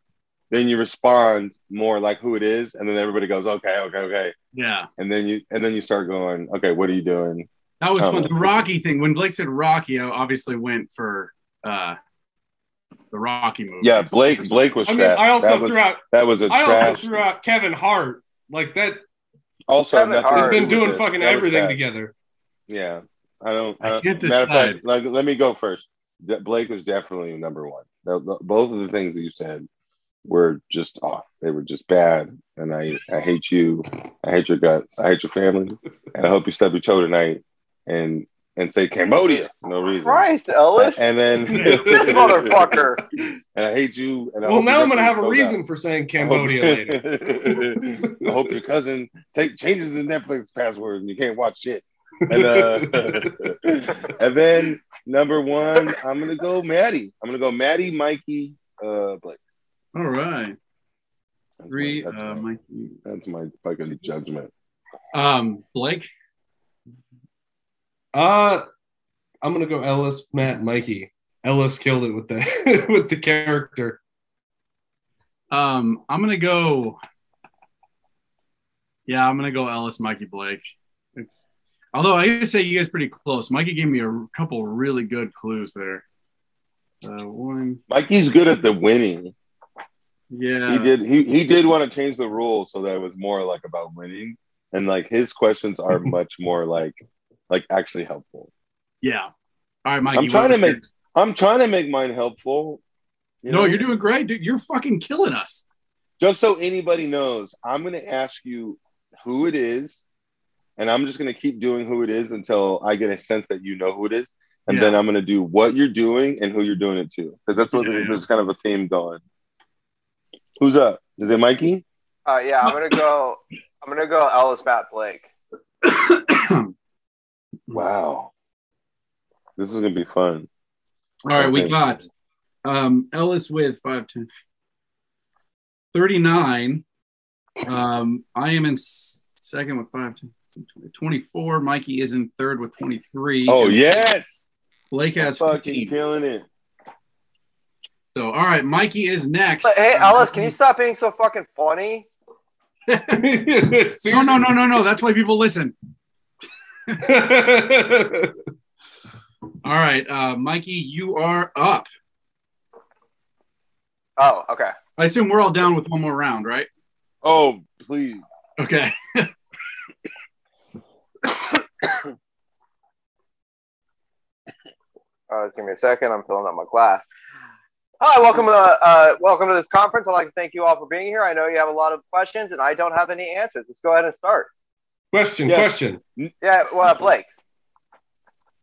then you respond more like who it is, and then everybody goes, okay, okay, okay, Yeah. and then you and then you start going, okay, what are you doing? That was fun. The Rocky thing. When Blake said Rocky, I obviously went for uh, the Rocky movie. Yeah, Blake Blake was I mean. I also that was, threw out that was a I trash. also threw out Kevin Hart. Like that also, Kevin nothing Hart. to they've do been doing fucking That everything together. Yeah, I don't. I uh, can't matter of fact, decide. like, let me go first. De- Blake was definitely number one. The- the- both of the things that you said were just off. They were just bad, and I I hate you. I hate your guts. I hate your family, and I hope you stub your toe tonight and and say Cambodia for no reason. Christ, Ellis. And then this motherfucker. And I hate you. And I Well, now I'm gonna have a cousin reason for saying. Cambodia I hope- later. I hope your cousin take changes the Netflix password and you can't watch shit. And uh, and then number one, I'm gonna go Maddie. I'm gonna go Maddie, Mikey, uh, Blake. All right. That's Three. my, that's, Uh, my, Mikey. that's my fucking judgment. Um, Blake. Uh, I'm gonna go Ellis, Matt, Mikey. Ellis killed it with the with the character. Um, I'm gonna go. Yeah, I'm gonna go Ellis, Mikey, Blake. It's although I gotta say you guys pretty close. Mikey gave me a couple really good clues there. Uh, one, Mikey's good at the winning. yeah, He did. He he did want to change the rules so that it was more like about winning, and like his questions are much more like like actually helpful. yeah. All right, Mikey. I'm trying to was make- I'm trying to make mine helpful. you? No, know? you're doing great, dude. You're fucking killing us. just so anybody knows, I'm going to ask you who it is, and I'm just going to keep doing who it is until I get a sense that you know who it is, and Yeah. then I'm going to do what you're doing and who you're doing it to, because that's what Yeah, yeah. there's kind of a theme going. Who's up? Is it Mikey? Uh, yeah, I'm gonna go. I'm gonna go Ellis Matt Blake. Wow, this is going to be fun. All right, we got um, Ellis with 5 10, 39. Um, I am in second with 5 10, 24. Mikey is in third with 23. Oh yes, Blake has fucking 15. killing it. So, all right, Mikey is next. But hey, Ellis, can you stop being so fucking funny? No, no, no, no, no. That's why people listen. All right, uh, Mikey, you are up. Oh, okay. I assume we're all down with one more round, right? Oh please. Okay. Uh, give me a second. I'm filling up my glass. Hi, welcome to uh, welcome to this conference. I'd like to thank you all for being here. I know you have a lot of questions, and I don't have any answers. Let's go ahead and start. Question, Yes. question. Yeah, well, Blake.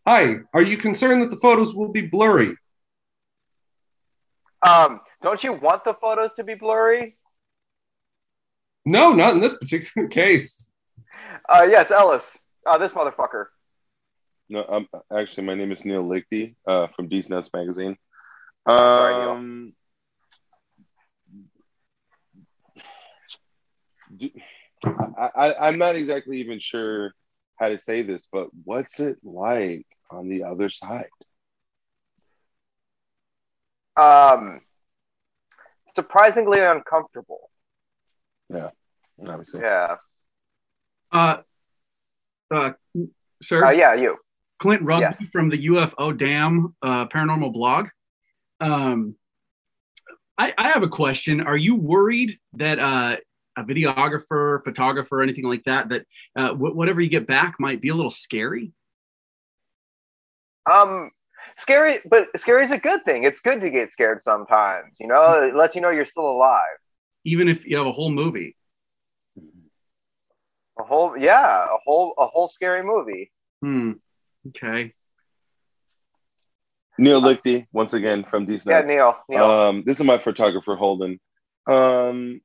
Hi, are you concerned that the photos will be blurry? Um, don't you want the photos to be blurry? No, not in this particular case. Uh, yes, Ellis. Uh, this motherfucker. No, um, actually, my name is Neil Lichty uh, from D's Nuts Magazine. Sorry, Neil. Um, do- I, I, I'm not exactly even sure how to say this, but what's it like on the other side? Um, surprisingly uncomfortable. Yeah, obviously, Yeah. Uh, uh, sir, Uh, yeah, you. Clint Rugby yeah. from the UFO Dam uh, Paranormal blog. Um, I, I have a question. Are you worried that uh, a videographer, photographer, anything like that, that uh, wh- whatever you get back might be a little scary? Um, scary, but scary is a good thing. It's good to get scared sometimes. You know, it lets you know you're still alive. Even if you have a whole movie. A whole, yeah, a whole, a whole scary movie. Hmm. Okay. Neil Lichty once again from D's Yeah, Neil. Neil. Um, this is my photographer Holden. Um,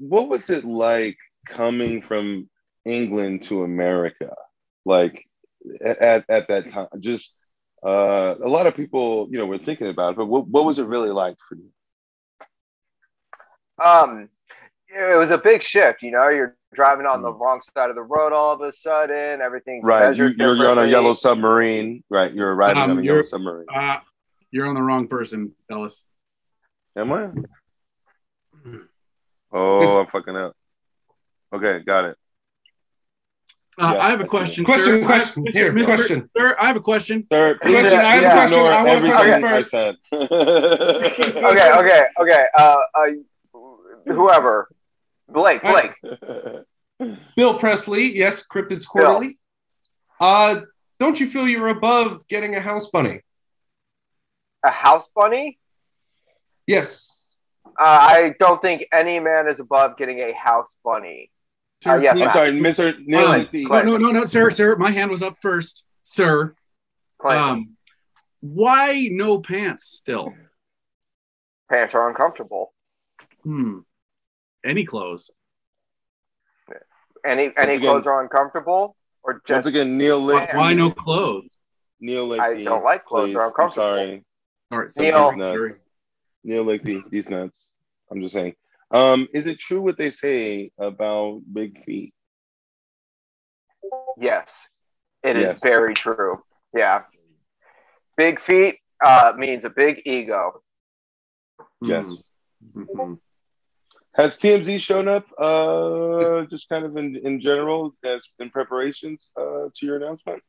what was it like coming from England to America? Like at, at that time, just uh, a lot of people, you know, were thinking about it. But what, what was it really like for you? um, it was a big shift. You know, you're driving on the wrong side of the road all of a sudden. Everything's Mm. Right, you, measured you're, you're on a yellow submarine. Right, you're riding Um, on a you're- yellow submarine. Uh, you're on the wrong person, Ellis. Am I? Oh, It's- I'm fucking up. Okay, got it. Uh, Yes, I have a question. Question, sir. Question. Mr. Here, Mr. question. Sir, I have a question. Sir, please Question, I have a question. I want a everything question I first. said. Okay, okay, okay. Uh, uh, whoever. Blake, Blake. Bill Presley, yes, Cryptids Quarterly. Uh, don't you feel you're above getting a house bunny? A house bunny? Yes. Uh, I don't think any man is above getting a house bunny. Sir, yes, I'm sorry, Mr. Neil No, no, no, no, sir, sir. My hand was up first, sir. Um, why no pants still? Pants are uncomfortable. Hmm. Any clothes? Any any again- clothes are uncomfortable, or just Once again, Neil Lichty. Why no clothes? Neil Lichty. I don't like clothes, please. they're I'm sorry. All right, so Neil. That's scary. Neil Lichty, these nuts. I'm just saying. Um, is it true what they say about big feet? Yes, it is Yes. very true. Yeah, big feet uh, means a big ego. Yes. Mhm. Has TMZ shown up? Uh, just kind of in in general, as in preparations uh, to your announcement.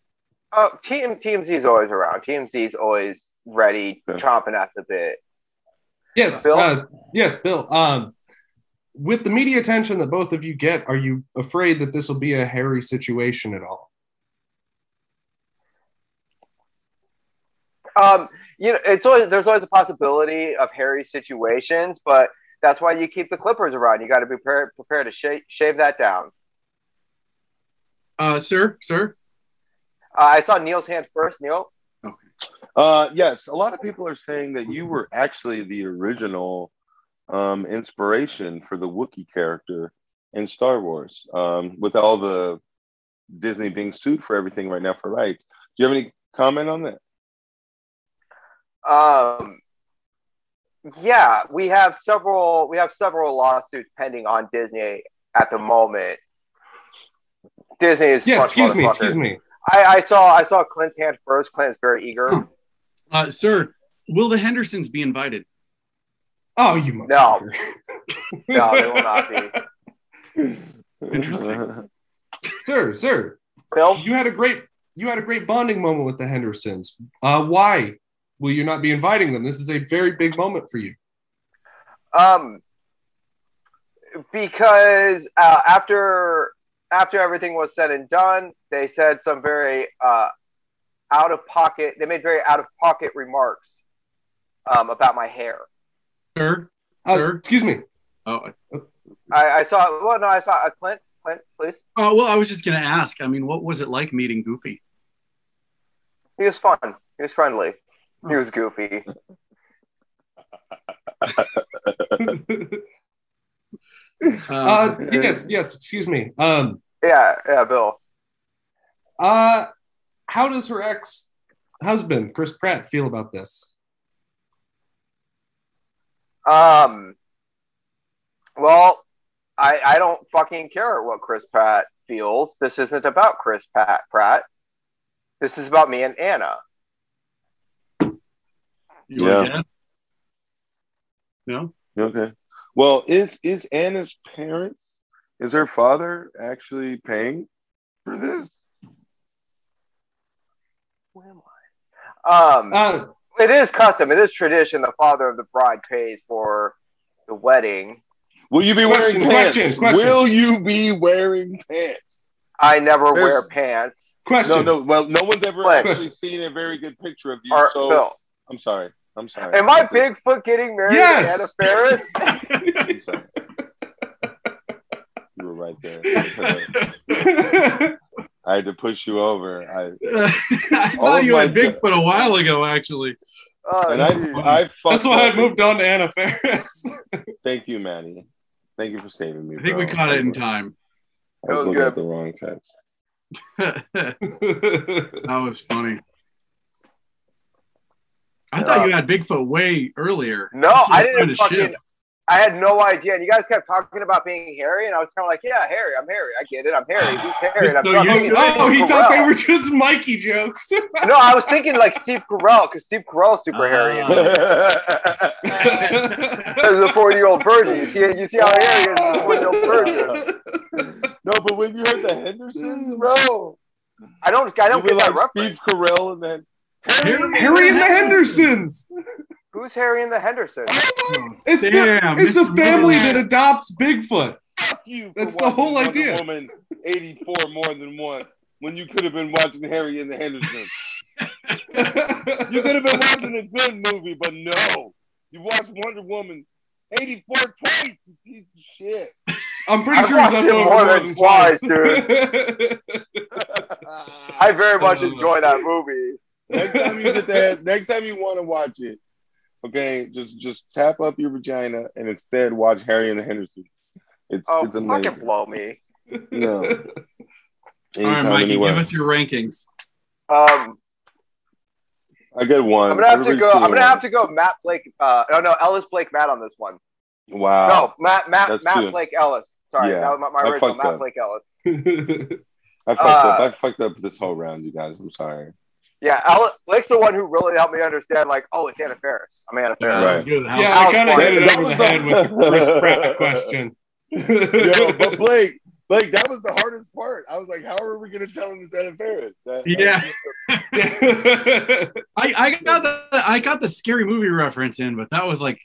Oh, team TMZ is always around. TMZ is always ready, Okay. chomping at the bit. Yes, Bill? Uh, yes, Bill. Um, with the media attention that both of you get, are you afraid that this will be a hairy situation at all? Um, you know, it's always there's always a possibility of hairy situations, but that's why you keep the clippers around. You got to be prepared, prepared to shave, shave that down. Uh, sir, sir. Uh, I saw Neil's hand first. Neil, Uh, yes, a lot of people are saying that you were actually the original um, inspiration for the Wookiee character in Star Wars. Um, with all the Disney being sued for everything right now for rights, do you have any comment on that? um, yeah, we have several we have several lawsuits pending on Disney at the moment. Disney is Yes, excuse me, excuse me. I, I saw I saw Clint's hand first. Clint is very eager. Uh, sir, will the Hendersons be invited? Oh, you No. No, they will not be. Interesting. sir, sir, Bill, you had a great you had a great bonding moment with the Hendersons. Uh, why will you not be inviting them? This is a very big moment for you. Um, because uh, after after everything was said and done, they said some very uh, out of pocket. They made very out of pocket remarks um, about my hair. Sir? Uh, Sir? excuse me. Oh, I, I saw. Well, no, I saw uh, Clint. Clint, please. oh, well, I was just going to ask. I mean, what was it like meeting Goofy? He was fun. He was friendly. He was goofy. Uh, uh, yes, yes. Excuse me. Um, Yeah, yeah, Bill. uh, how does her ex husband Chris Pratt feel about this? Um. Well, I I don't fucking care what Chris Pratt feels. This isn't about Chris Pratt. Pratt. This is about me and Anna. you Yeah. wanna? No? Okay. Well, is is Anna's parents? Is her father actually paying for this? Um, Uh, it is custom. It is tradition. The father of the bride pays for the wedding. Will you be Question, wearing pants? question, question. Will you be wearing pants? I never There's- wear pants. question. No, no. Well, no one's ever What? actually seen a very good picture of you. Or so Bill, I'm sorry. I'm sorry. am I Bigfoot getting married Yes! to Anna Faris? I'm sorry. You were right there. I had to push you over. I I oh thought you had Bigfoot a while ago, actually. Oh, and. I, I That's why I moved on to Anna Faris. Thank you, Manny. Thank you for saving me. I think we caught it in time. I was was looking good. at the wrong text. that was funny. I Yeah. thought you had Bigfoot way earlier. no, I didn't to fucking. Ship. I had no idea. And you guys kept talking about being hairy, and I was kind of like, "Yeah, hairy. I'm hairy. I get it. I'm hairy. Who's hairy?" And I'm So talking used to to oh, he Steve thought they were just Mikey jokes. No, I was thinking like Steve Carell because Steve Carell's super hairy. Ah. As a 40 year old virgin, you see, you see how hairy he is as a 40 year old virgin. no, but when you heard the Hendersons, bro, I don't, I don't you get were that like reference. Steve Carell and then Harry- Harry and the Hendersons. Who's Harry and the Hendersons? It's Damn, the, it's a family Miller. that adopts Bigfoot. fuck you. That's the watching whole Wonder idea. Woman 84 more than one when you could have been watching Harry and the Hendersons. You could have been watching a good movie, but no. You watched Wonder Woman 84 twice, piece of shit. I'm pretty I've sure he's watched up it over more more than than twice, dude. I very much Uh, enjoy that movie. next time you get that, next time you want to watch it, okay, just just tap up your vagina and instead watch Harry and the Hendersons. It's Oh, it's amazing. fucking blow me. No. All right, Anytime, Mikey, anywhere. give us your rankings. Um, I get one. I'm gonna have to go. I'm gonna have to go. Matt Blake. Uh, oh no, Ellis Blake Matt on this one. Wow. no, Matt Matt That's Matt two. Matt Blake Ellis. Sorry, Yeah, that was my, my I original fucked Matt up. Blake Ellis. I fucked up. Uh, I fucked up this whole round, you guys. I'm sorry. Yeah, Al- Blake's the one who really helped me understand. Like, oh, it's Anna Faris. I'm Anna Yeah, Faris. Right. good. Yeah, I kind of party. hit it over the the- head with the Chris Pratt question. Yo, but Blake, Blake, that was the hardest part. I was like, how are we gonna tell him it's Anna Faris? That- Yeah. I, I got the I got the scary movie reference in, but that was like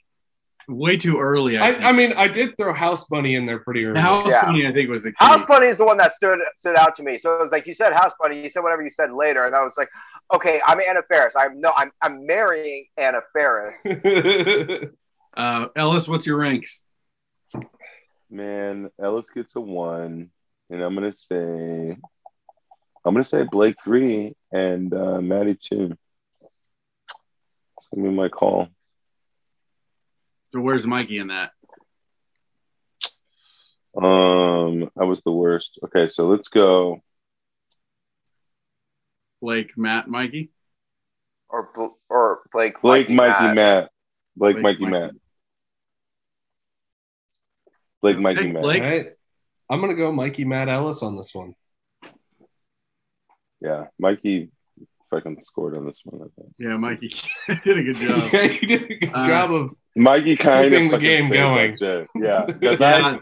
way too early. I, I. I mean, I did throw House Bunny in there pretty early. the House Yeah. Bunny, I think, was the key. House Bunny is the one that stood stood out to me. So it was like you said House Bunny, you said whatever you said later, and I was like, okay, I'm Anna Faris. I'm no, I'm I'm marrying Anna Faris. Uh, Ellis, what's your ranks? Man, Ellis gets a one, and I'm gonna say, I'm gonna say Blake three and uh, Maddie two. Give me my call. So where's Mikey in that? Um, I was the worst. Okay, so let's go. Blake, Matt, Mikey. Or Bl- or Blake Blake, Mikey, Matt. Matt. Blake, Blake, Mikey, Mikey. Matt. Blake, Mikey, Okay, Matt. Blake. All right. I'm gonna go Mikey Matt Ellis on this one. Yeah, Mikey fucking scored on this one. I think. Yeah, Mikey did a good job. Yeah, you did a good Uh, job of Mikey kind Keeping of the game going. Yeah, because Yeah,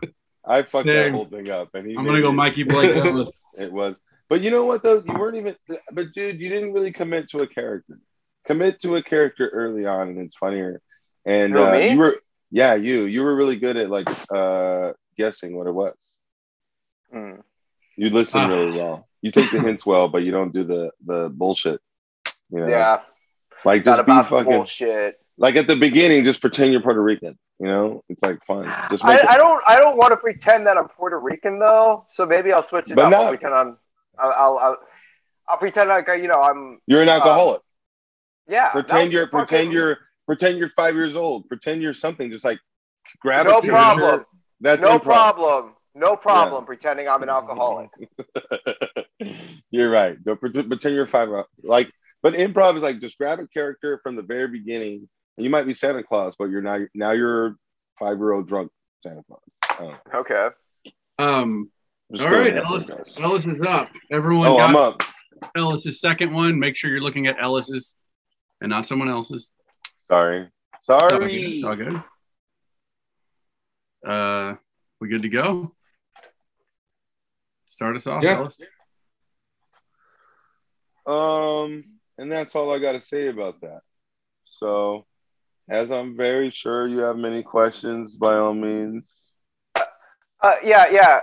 I I fucked that whole thing up. And he I'm gonna go it- Mikey Blake Ellis. It was, but you know what though? You weren't even. But dude, you didn't really commit to a character. Commit to a character early on, and it's funnier. And Who, uh, me? you were, yeah, you you were really good at like uh guessing what it was. Hmm. You listen Ah. really well. You take the hints well, but you don't do the the bullshit. You know? Yeah, like not just be about the fucking bullshit. like at the beginning. Just pretend you're Puerto Rican. You know, it's like fun. Just I, make it, I don't I don't want to pretend that I'm Puerto Rican though. So maybe I'll switch it But up. not- I'll pretend I'm. I'll, I'll, I'll, I'll pretend like you know I'm. you're an uh, alcoholic. Yeah. pretend you're fucking- pretend you're pretend you're five years old. Pretend you're something. Just like grab No a picture. problem. That's No improv. problem. No problem. Pretending I'm an alcoholic. you're right. Don't pre- pretend you're five. Like, but improv is like just grab a character from the very beginning. And you might be Santa Claus, but you're now now you're five year old drunk Santa Claus. Oh, Okay. Um, just all throwing right, it out Ellis. guys. Ellis is up. Everyone Oh, got I'm up. Ellis's second one. Make sure you're looking at Ellis's and not someone else's. Sorry. It's all good. Sorry. It's all good. Uh, we good to go? Start us off, Yeah. Ellis. Um, and that's all I got to say about that. So, as I'm very sure you have many questions, by all means. Uh, yeah, yeah.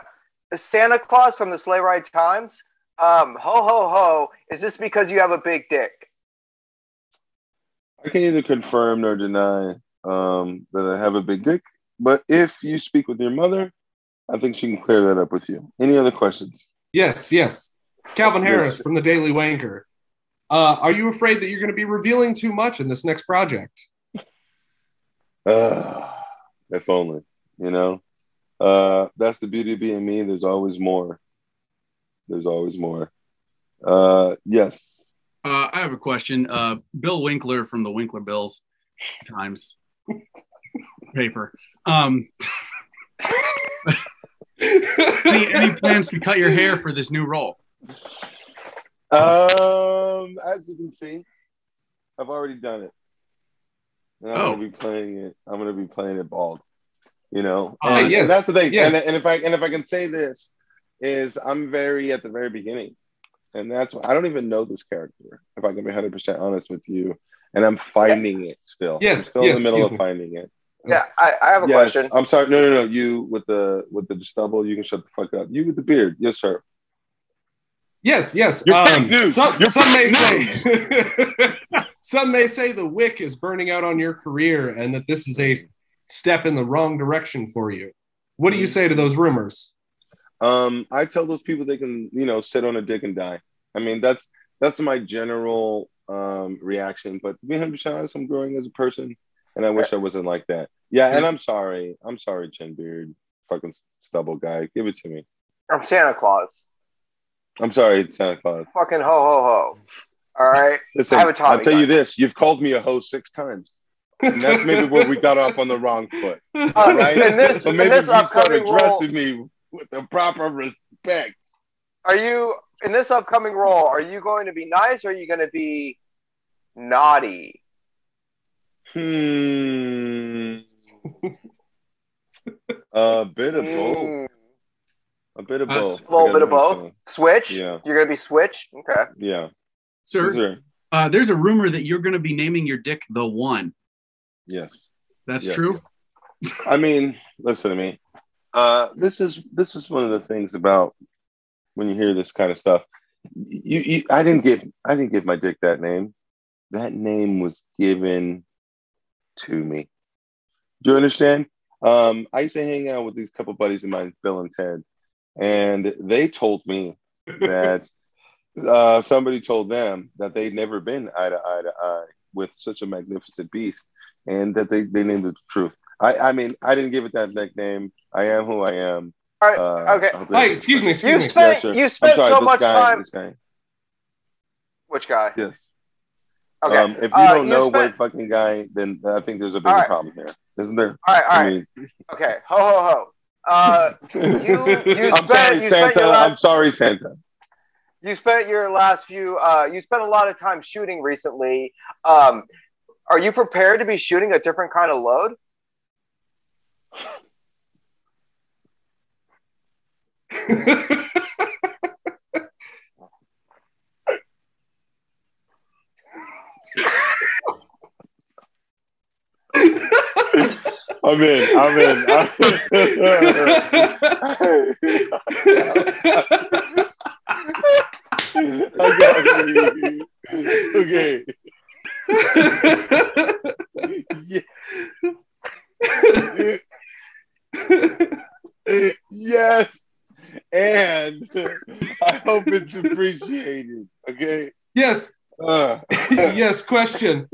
Santa Claus from the Sleigh Ride Times. Um, ho ho ho. Is this because you have a big dick? I can neither confirm nor deny um, that I have a big dick, but if you speak with your mother, I think she can clear that up with you. Any other questions? Yes, yes. Calvin Harris Yes. from the Daily Wanker. Uh, are you afraid that you're going to be revealing too much in this next project? Uh, if only, you know. Uh, that's the beauty of being me. There's always more. There's always more. Uh, yes. Uh, I have a question. Uh, Bill Winkler from the Winkler Bills Times paper. Um, any, any plans to cut your hair for this new role? Um, as you can see, I've already done it. And I'm Oh. gonna be playing it. I'm gonna be playing it bald. You know, Uh, and, yes, and that's the thing. yes. And, and if I and if I can say this, is I'm very at the very beginning, and that's why I don't even know this character. If I can be 100 percent honest with you, and I'm finding it still. Yes, I'm still yes, in the middle of me. finding it. Yeah, I, I have a yes, question. I'm sorry. No, no, no. You with the with the stubble, you can shut the fuck up. You with the beard, yes, sir. Yes, yes. Um. Some, some may fake say some may say the wick is burning out on your career and that this is a step in the wrong direction for you. What do you say to those rumors? Um, I tell those people they can, you know, sit on a dick and die. I mean, that's that's my general um, reaction. But to be 100 honest, I'm growing as a person, and I wish I wasn't like that. Yeah, and I'm sorry. I'm sorry, chin beard, fucking stubble guy. Give it to me. I'm Santa Claus. I'm sorry, Santa Claus. Fucking ho ho ho. All right. Listen, I have a Tommy I'll tell you this: you've called me a hoe six times, and that's maybe where we got off on the wrong foot. All right, in this, so maybe this if you start upcoming role, addressing me with the proper respect. are you in this upcoming role, are you going to be nice or are you going to be naughty? Hmm. A bit of both. Mm, A bit of Uh, both. a little bit of both. mention. Switch? Yeah. You're going to be switch? Okay. Yeah. Sir, Sure. uh, there's a rumor that you're going to be naming your dick the one. Yes. That's Yes. true. I mean, listen to me. Uh, this is this is one of the things about when you hear this kind of stuff. You, you I didn't give I didn't give my dick that name. That name was given to me. Do you understand? Um, I used to hang out with these couple buddies of mine, Bill and Ted, and they told me that uh, somebody told them that they'd never been eye to eye to eye with such a magnificent beast, and that they, they named it the truth. I, I mean, I didn't give it that nickname. I am who I am. All right. Uh, okay. I hope that- Hey, excuse me, You excuse me. spent, sir. you spent sorry, so much guy, time. This guy. Which guy? Yes. Okay. Um, if you Uh, don't you know spent- what fucking guy, then I think there's a bigger All right. problem here, isn't there? All right, all right. I mean, Okay. Ho, ho, ho. Uh, you I'm spent- sorry, you spent Santa. your I'm sorry, Santa. you spent your last few uh, you spent a lot of time shooting recently um, are you prepared to be shooting a different kind of load I'm in. I'm in. okay. okay. Yes. And I hope it's appreciated. Okay. yes, Uh, yes. Question.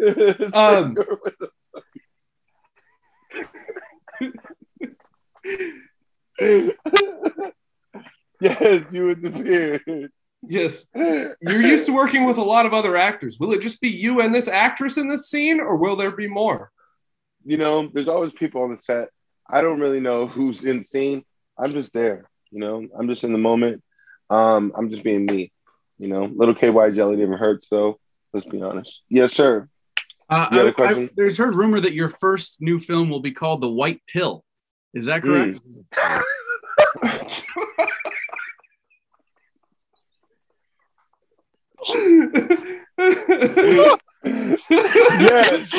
Um, yes, you interfered. Yes, you're used to working with a lot of other actors. Will it just be you and this actress in this scene, or will there be more? you know, there's always people on the set. I don't really know who's in scene. I'm just there, you know. I'm just in the moment. Um, I'm just being me, you know. Little KY jelly never hurts, so let's be honest. Yes, sir. Uh, You had a I- I- question? there's heard rumor that your first new film will be called The White Pill. Is that correct? yes.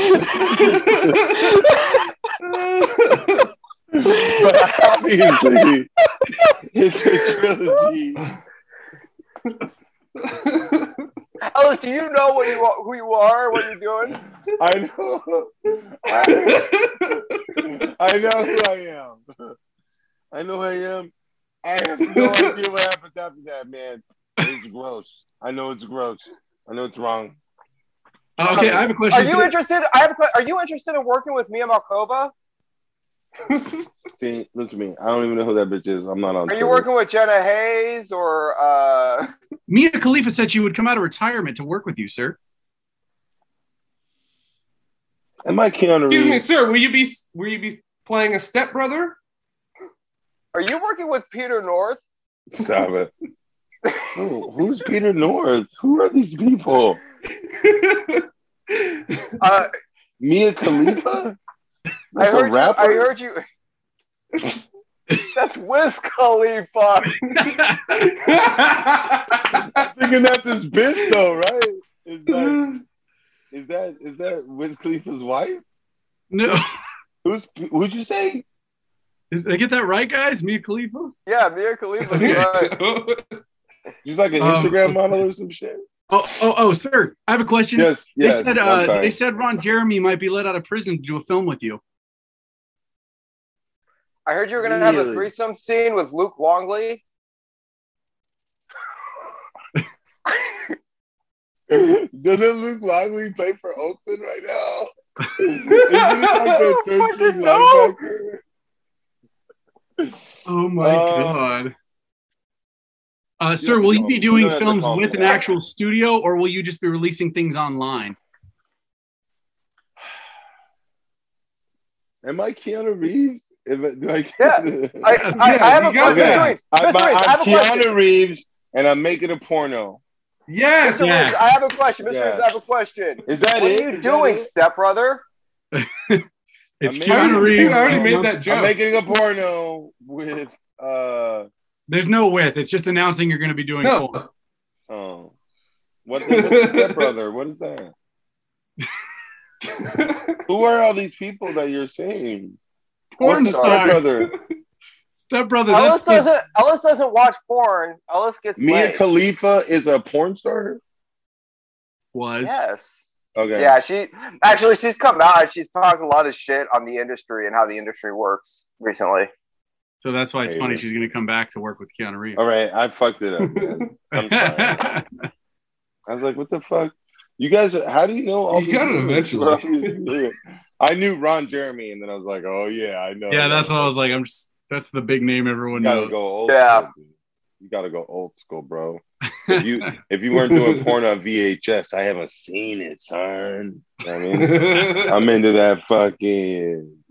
but obviously, it's a trilogy. Ellis, do you know what you are, who you are, what you're doing? I know. I, I know who I am. I know who I am. I have no idea what happens after that, man. It's gross. I know it's gross. I know it's wrong. Uh, okay, I have a question. Are you interested? I have. a que- Are you interested in working with Mia Malkova? See, look at me. I don't even know who that bitch is. I'm not on. Are you working with Jenna Haze or? Uh... Mia Khalifa said she would come out of retirement to work with you, sir. Am I Keanu Excuse me, sir. Will you be will you be playing a stepbrother? Are you working with Peter North? Stop it. Who, who's Peter North? Who are these people? Uh, Mia Khalifa? I That's a heard you. rapper. I heard you. That's Wiz Khalifa. thinking that's his bitch though, right? Is that is that is that Wiz Khalifa's wife? no, Who's who'd you say? Is, did I get that right, guys? Mia Khalifa. Yeah, Mia Khalifa's right. She's like an Um, Instagram model or some shit. Oh, oh, oh, sir. I have a question. Yes, They said uh, they said Ron Jeremy might be let out of prison to do a film with you. I heard you were gonna have a threesome scene with Luke Longley. Doesn't Luke Longley play for Oakland right now? Isn't like their third string No. linebacker? Oh my Uh, god. Uh, sir, will you be doing don't have to films with an actual studio, or will you just be releasing things online? Am I Keanu Reeves? Am I, do I, yeah, I, I, I have a question. Okay. I'm, Mr. Reeves, I have I'm. Keanu Reeves. and I'm making a porno. Yes. Mr. Yeah. Riggs, I have a question. Mr. Yes. Riggs, I have a question. Is that What it? are you Is doing, it? stepbrother? It's I'm Keanu making- Reeves. Dude, I already made that I'm joke. making a porno with uh There's no with. It's just announcing you're going to be doing porn. no. oh what what's a stepbrother? What is that? Who are all these people that you're saying? Porn What's a star. stepbrother? Stepbrother. Ellis doesn't. Ellis doesn't watch porn. Ellis gets Mia laid. Khalifa is a porn star? was. Yes. Okay. Yeah, she actually she's come out and she's talked a lot of shit on the industry and how the industry works recently. So that's why it's Hey, funny man. she's going to come back to work with Keanu Reeves. All right, I fucked it up, man. I'm sorry. I was like, what the fuck? You guys, how do you know all You got it names? eventually. I knew Ron Jeremy, and then I was like, oh yeah, I know. yeah, that's what I was like. I'm just. That's the big name everyone You gotta knows. go old Yeah. school. You gotta go old school, bro. If you if you weren't doing porn on VHS, I haven't seen it, son. You know what I mean, I'm into that fucking.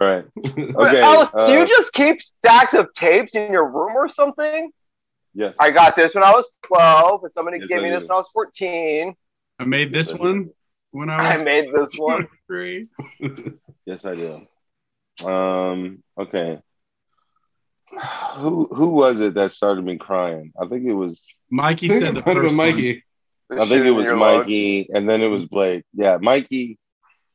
Right. But Okay. Ellis, uh, do you just keep stacks of tapes in your room or something? yes. I got this when I was 12, and somebody Yes, gave I me this do. when I was 14. I made this one when I was. I made this one. three. Yes, I do. Um. Okay. Who who was it that started me crying? I think it was. Mikey said the first been one. Mikey. I think it was Mikey, and then it was Blake. Yeah, Mikey.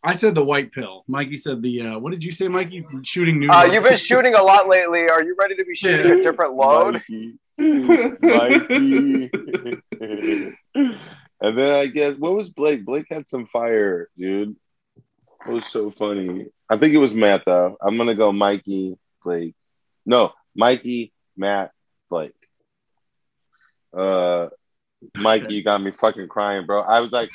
I said the white pill. Mikey said the. Uh, what did you say, Mikey? Shooting new. Uh, you've been shooting a lot lately. Are you ready to be shooting a different load? Mikey. Mikey. and then I guess what was Blake? Blake had some fire, dude. It was so funny. I think it was Matt though. I'm gonna go Mikey, Blake. No, Mikey, Matt, Blake. Uh Mikey, you got me fucking crying, bro. I was like,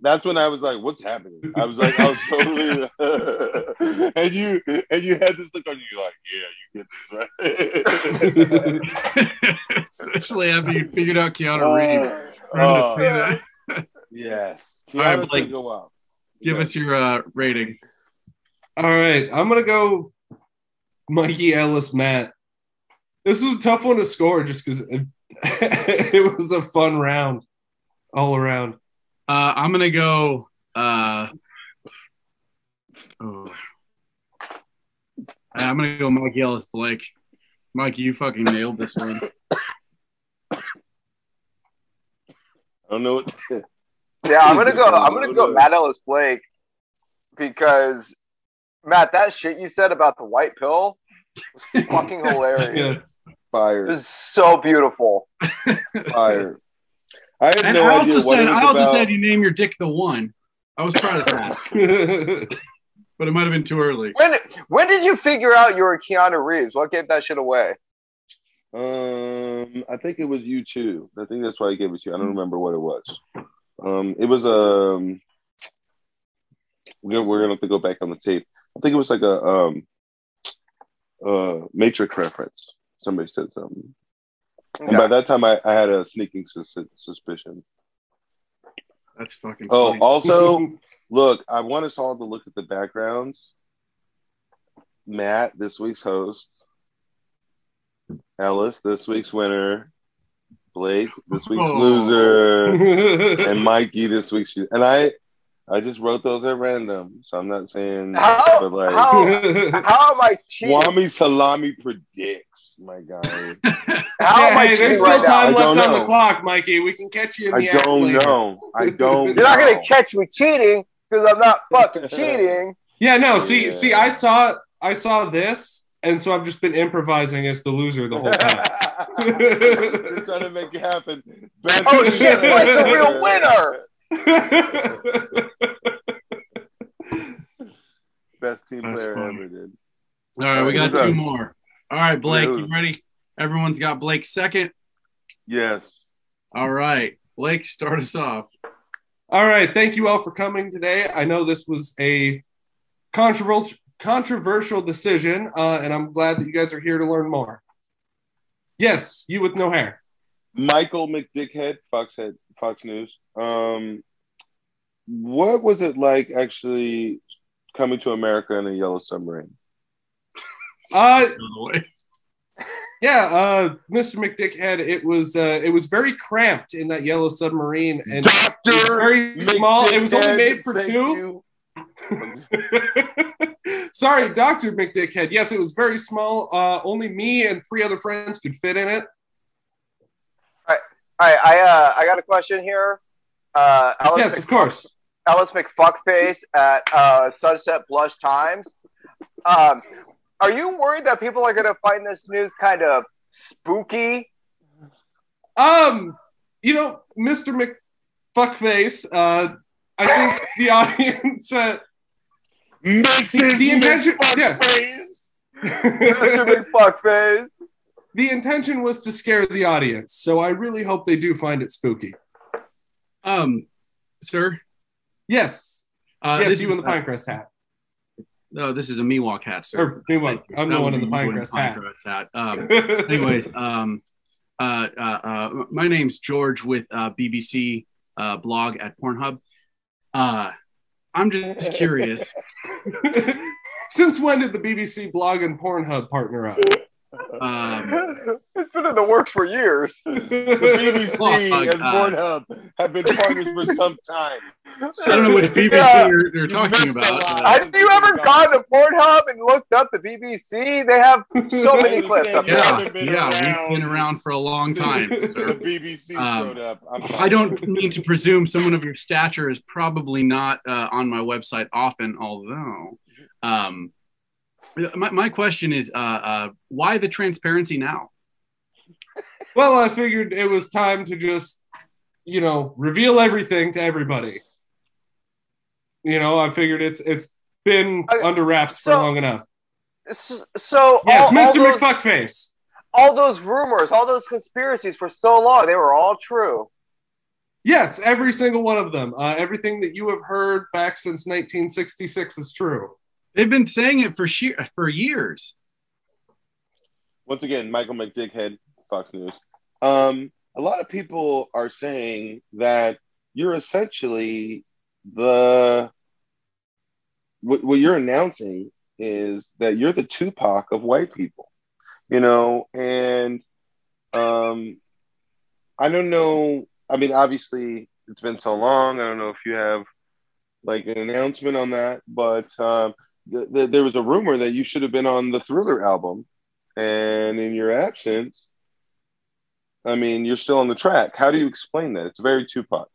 that's when I was like, what's happening? I was like, I was totally and you and you had this look on you, like, yeah, you get this, right? Especially after you figured out Keanu Reeves. For him to Oh, yes. All right, Keanu Blake. took a while. Give us your uh, ratings. All right, I'm gonna go Mikey Ellis Matt. This was a tough one to score just because it, it was a fun round all around. Uh, I'm gonna go. Uh, oh. I'm gonna go Mike Ellis Blake. Mike, you fucking nailed this one. I don't know what. Yeah, I'm gonna go. I'm gonna go Matt Ellis Blake because Matt, that shit you said about the white pill was fucking hilarious. It Fire, was so beautiful. fire. I have And no I idea also what said it was I also about. said you name your dick the one. I was proud of that, but it might have been too early. When when did you figure out you were Keanu Reeves? What gave that shit away? Um, I think it was you too. I think that's why I gave it to you. I don't remember what it was. Um, it was um. We're, we're gonna have to go back on the tape. I think it was like a um. Uh, Matrix reference. Somebody said something, and by that time I, I had a sneaking sus- suspicion. That's fucking. Oh, funny. also, look, I want us all to look at the backgrounds. Matt, this week's host. Ellis, this week's winner. Blake, this week's Oh. loser. And Mikey, this week's. And I, I just wrote those at random, so I'm not saying. How but like, how how am I cheating? Swami Salami predicts, my guy. How am Yeah, I hey, there's still right time I left on the clock, Mikey. We can catch you in I the act don't later. know. I don't. You're not gonna catch me cheating because I'm not fucking cheating. Yeah, no. See, Yeah. see, I saw, I saw this, and so I've just been improvising as the loser the whole time. Just trying to make it happen. Best Oh team shit, player Blake's the ever. real winner. Best team That's player funny. ever did. All right, we got two more. All right, Blake, you ready? Everyone's got Blake second. Yes. All right, Blake, start us off. All right, thank you all for coming today. I know this was a controversial controversial decision, uh, and I'm glad that you guys are here to learn more. Yes, you with no hair. Michael McDickhead, Fox Head, Fox News. Um, what was it like actually coming to America in a yellow submarine? Uh, By the way. Yeah, uh, Mr. McDickhead. It was uh, it was very cramped in that yellow submarine, and Doctor, very small. It was only made for two. Sorry, Doctor McDickhead. Yes, it was very small. Uh, only me and three other friends could fit in it. All right, all right. I uh, I got a question here. Uh, Alice yes, of course. Alice McFuckface at uh, Sunset Blush Times. Um, are you worried that people are going to find this news kind of spooky? Um, you know, Mr. McFuckface. Uh, I think the audience. Uh, Mrs. the intention- yeah. Mr. McFuckface. the intention was to scare the audience, so I really hope they do find it spooky. Um, sir. Yes, Uh, yes, this you is, in the Pinecrest hat. No, this is a Miwok hat, sir. Or you. I'm the one in the Pinecrest hat. Pinecrest hat. Um, anyways, um, uh, uh, uh, my name's George with uh, BBC uh, blog at Pornhub. Uh, I'm just curious. Since when did the BBC blog and Pornhub partner up? Um, it's been in the works for years. The BBC Fuck, and Pornhub have been partners for some time. I don't know which BBC Yeah. you're, they're talking about. lot. uh, Have you ever gone to Pornhub and looked up the BBC? They have so many clips up You there. yeah, been yeah, around. we've been around for a long time, The. BBC Um, showed up. I'm I don't mean to presume someone of your stature is probably not uh, on my website often, although. Um, my, my question is uh, uh, why the transparency now? Well, I figured it was time to just, you know, reveal everything to everybody. You know, I figured it's it's been Okay, under wraps for so- long enough. So, so Yes, all, Mr. all those, McFuckface. all those rumors, all those conspiracies for so long, they were all true. Yes, every single one of them. Uh, everything that you have heard back since 1966 is true. They've been saying it for sheer, for years. Once again, Michael McDickhead, Fox News. Um, a lot of people are saying that you're essentially the what, what you're announcing is that you're the Tupac of white people, you know, and um, I don't know. I mean, obviously, it's been so long. I don't know if you have like an announcement on that, but um, th- th- there was a rumor that you should have been on the Thriller album, and in your absence, I mean, you're still on the track. How do you explain that? It's very Tupac.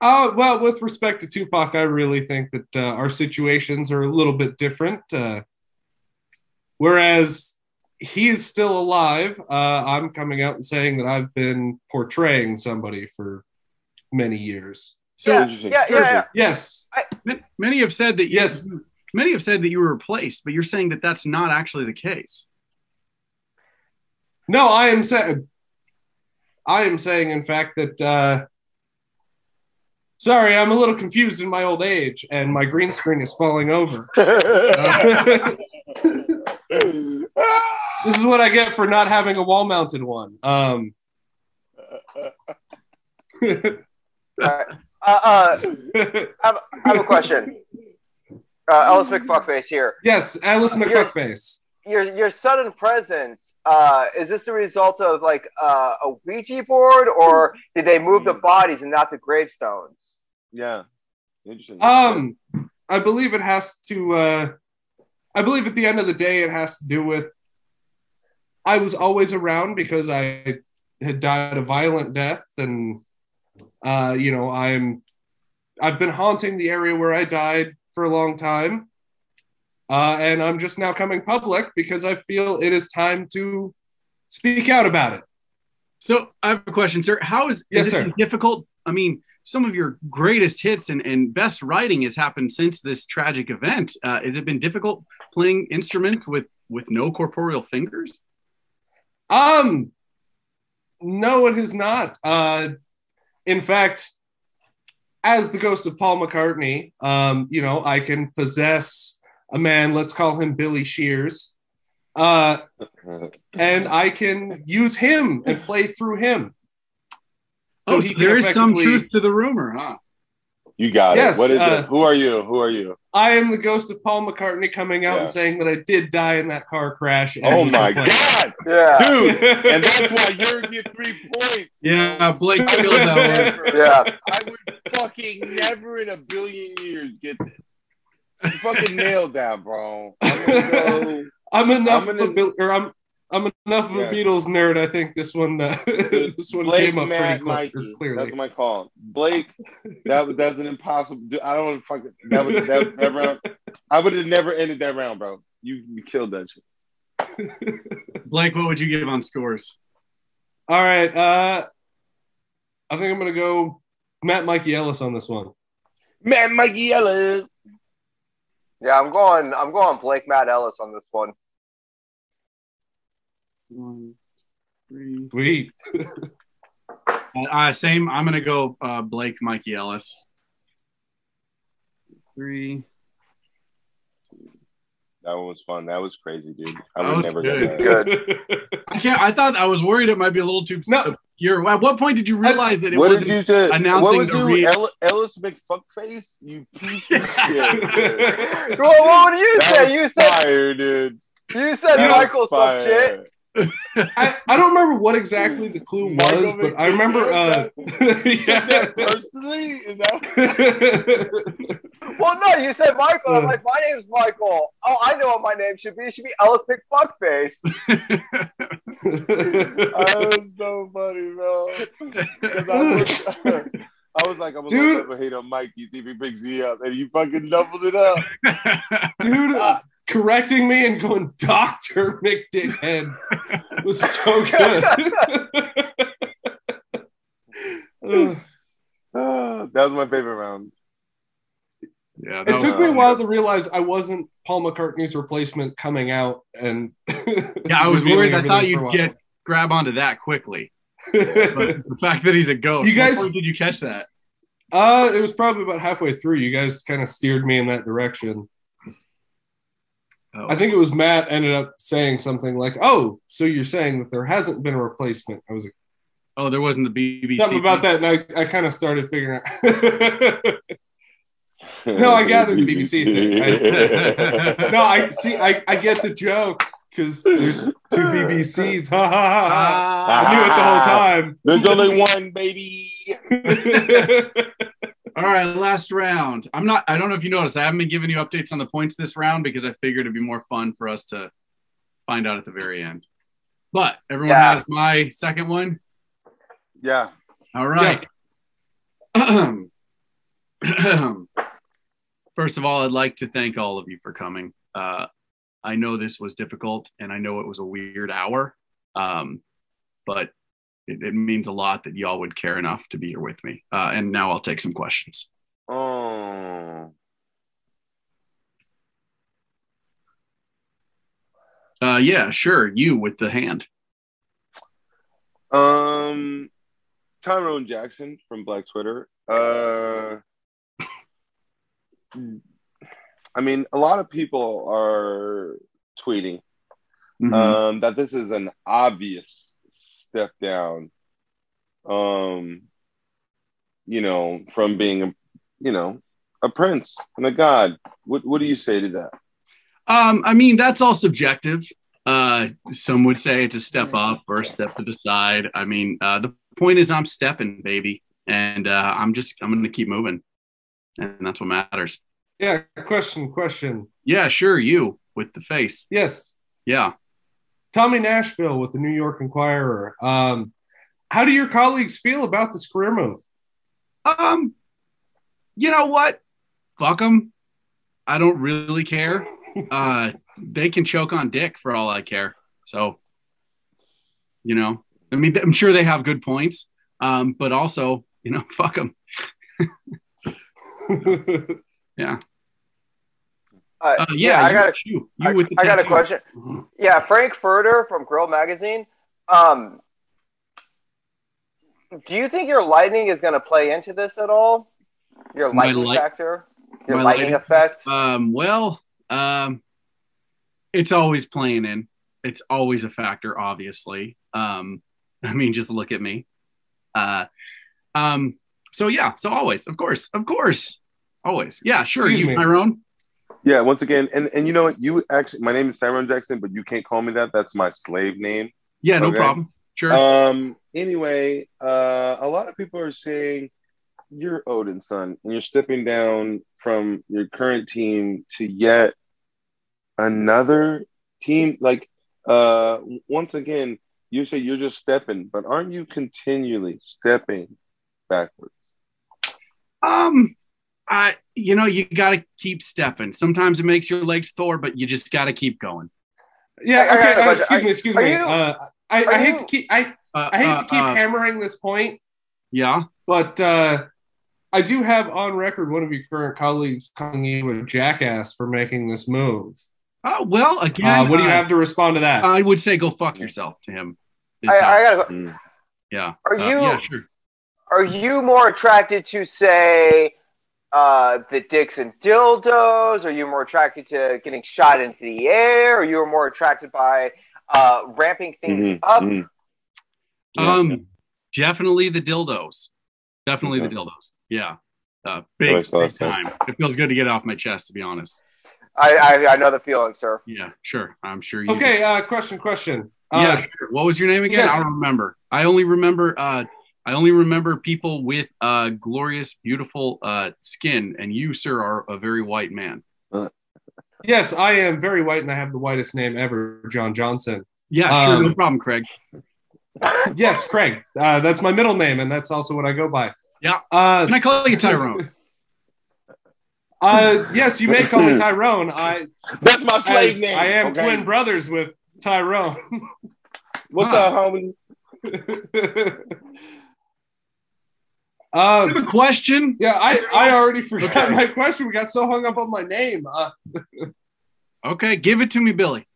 Uh, well, with respect to Tupac, I really think that uh, our situations are a little bit different. Uh, whereas he is still alive, uh, I'm coming out and saying that I've been portraying somebody for many years. So yeah, yeah, yeah, yeah. Yes, ma- many have said that you, Yes. many have said that you were replaced, but you're saying that that's not actually the case. no, I am saying, I am saying, in fact, that. Uh, sorry, I'm a little confused in my old age, and my green screen is falling over. Uh, this is what I get for not having a wall-mounted one. Um, All right. Uh, uh, I, have, I have a question. Uh, Ellis McFuckface here. yes, Alice McFuckface. Your your sudden presence uh, is this a result of like uh, a Ouija board, or did they move the bodies and not the gravestones? yeah. Interesting. Um, I believe it has to. Uh, I believe at the end of the day, it has to do with. I was always around because I had died a violent death, and uh, you know, I'm. I've been haunting the area where I died for a long time, uh, and I'm just now coming public because I feel it is time to speak out about it. So I have a question, sir. How is, Yes, is it sir. difficult? I mean, some of your greatest hits and, and best writing has happened since this tragic event. Uh, has it been difficult playing instruments with with no corporeal fingers? Um, no, it has not. Uh, in fact, as the ghost of Paul McCartney, um, you know, I can possess a man. Let's call him Billy Shears, uh, and I can use him and play through him. So he can Oh, there is some truth to the rumor, huh? You got Yes, it. What is uh, it? Who are you? Who are you? I am the ghost of Paul McCartney coming out Yeah. and saying that I did die in that car crash. Oh my replaced. god, Yeah. dude! And that's why you're get three points. Yeah. Blake I killed would that one. never- Yeah. I would fucking never in a billion years get this. You fucking nailed that, bro. I'm go. I'm enough I'm of a gonna- Bil- or I'm I'm enough of Yeah. a Beatles nerd. I think this one uh, this one Blake, came up pretty Matt, cl- Mikey. clearly. That's my call. Blake, that was that's an impossible. I don't want to fucking that was that, that round. I would have never ended that round, bro. You, you killed that shit. Blake, what would you give on scores? All right, uh, I think I'm gonna go Matt Mikey Ellis on this one. Matt Mikey Ellis. Yeah, I'm going. I'm going Blake Matt Ellis on this one. One, three. Sweet. Uh, same. I'm gonna go uh, Blake, Mikey Ellis. Three. That one was fun. That was crazy, dude. I That would never good. get that. Good. I can't. I thought I was worried it might be a little too No. obscure. At what point did you realize that it What wasn't? did you say? announcing What was the you, re- Ellis McFuckface? You piece of shit. well, what would you That say? You said fire, dude. you said That Michael some shit. I, I don't remember what exactly the clue Michael was, but I remember. Uh, You took that yeah. personally? Is that Well, no, you said Michael. I'm like, my name's Michael. Oh, I know what my name should be. It should be Ellis McFuckface. that was so funny, bro. 'Cause I was, I was like, I'm gonna Dude. look up and hate on Mikey, see if he picks me up, and you fucking doubled it up. Dude, Ah. Correcting me and going, Doctor McDickhead was so good. Ugh. Ah, that was my favorite round. yeah, that it was took me a while to realize I wasn't Paul McCartney's replacement coming out, and Yeah, I was worried. I thought everything for a you'd get grab onto that quickly. But the fact that he's a ghost. You guys- did you catch that? uh, it was probably about halfway through. You guys kind of steered me in that direction. Oh. I think it was Matt ended up saying something like, "Oh, so you're saying that there hasn't been a replacement?" I was like, Oh, there wasn't the BBC. something about that, and I, I kind of started figuring out. No, I gathered the BBC thing. I, no, I see. I, I get the joke because there's two BBCs. Ha ha ha! ha. Ah. I knew it the whole time. There's only one, baby. All right, last round. I'm not. I don't know if you noticed. I haven't been giving you updates on the points this round because I figured it'd be more fun for us to find out at the very end. But everyone Yeah. has my second one. Yeah. All right. First of all, I'd like to thank all of you for coming. Uh, I know this was difficult and I know it was a weird hour, um, but it, it means a lot that y'all would care enough to be here with me. Uh, and now I'll take some questions. Oh. Uh, yeah, sure. You with the hand. Um, Tyrone Jackson from Black Twitter. Uh, I mean, a lot of people are tweeting Mhm. um, that this is an obvious step down. Um, you know, from being a, you know, a prince and a god. What What do you say to that? Um, I mean, that's all subjective. Uh, some would say it's a step up or a step to the side. I mean, uh, the point is I'm stepping, baby, and uh, I'm just I'm going to keep moving, and that's what matters. yeah. Question. Question. Yeah, sure. You with the face. Yes. Yeah. Tommy Nashville with the New York Inquirer. Um, how do your colleagues feel about this career move? Um, you know what? Fuck them. I don't really care. Uh, they can choke on dick for all I care. So, you know, I mean, I'm sure they have good points. Um, but also, you know, fuck them. Uh, Uh, yeah, I got a, you, you I, with the I got a question. Yeah, Frank Furter from Grill Magazine. Um, do you think your lightning is going to play into this at all? Your My lightning light- factor, your my lightning lighting- effect. Um, well, um, it's always playing in. It's always a factor, obviously. Um, I mean, just look at me. Uh, um, so yeah, so always, of course, of course, always, yeah, sure. Excuse you, me. Tyrone. Yeah, once again, and and you know what? You actually, my name is Tyrone Jackson, but you can't call me that. That's my slave name. Yeah, no Okay. problem. Sure. Um. Anyway, uh, a lot of people are saying you're Odin's son, and you're stepping down from your current team to yet another team. Like, uh, once again, you say you're just stepping, but aren't you continually stepping backwards? Um, I you know you got to keep stepping. Sometimes it makes your legs sore, but you just got to keep going. Yeah. I- I got Okay. uh, excuse me. Excuse me. you- uh, I, I hate you- to keep I, Uh, I hate uh, to keep uh, hammering this point, yeah. but uh, I do have on record one of your current colleagues calling you a jackass for making this move. Oh well, again, Uh, what do you uh, have to respond to that? I would say go fuck yourself to him. I, I gotta. Mm. yeah. Are Uh, you- yeah, sure. Are you more attracted to say uh, the dicks and dildos? Are you more attracted to getting shot into the air? Or you are more attracted by uh, ramping things Mhm, up? mhm. Yeah. Um, definitely the dildos. Definitely Okay. the dildos. Yeah. Uh, big, Makes a lot big time. It feels good to get it off my chest, to be honest. I, I I know the feeling, sir. Yeah, sure. I'm sure you. okay. Uh, question. Question. Yeah. Uh, sure. What was your name again? yes. I don't remember. I only remember. Uh, I only remember people with uh, glorious, beautiful uh, skin, and you, sir, are a very white man. Yes, I am very white, and I have the whitest name ever, John Johnson. Yeah, sure, no Um, problem, Craig. Yes, Craig. Uh, that's my middle name, and that's also what I go by. Yeah. Uh, Can I call you Tyrone? uh, yes, you may call me Tyrone. I, That's my slave name. I am okay? twin brothers with Tyrone. What's Huh. up, homie? Uh, I have a question. yeah, I, I already forgot Okay. my question. We got so hung up on my name. Uh, Okay, give it to me, Billy.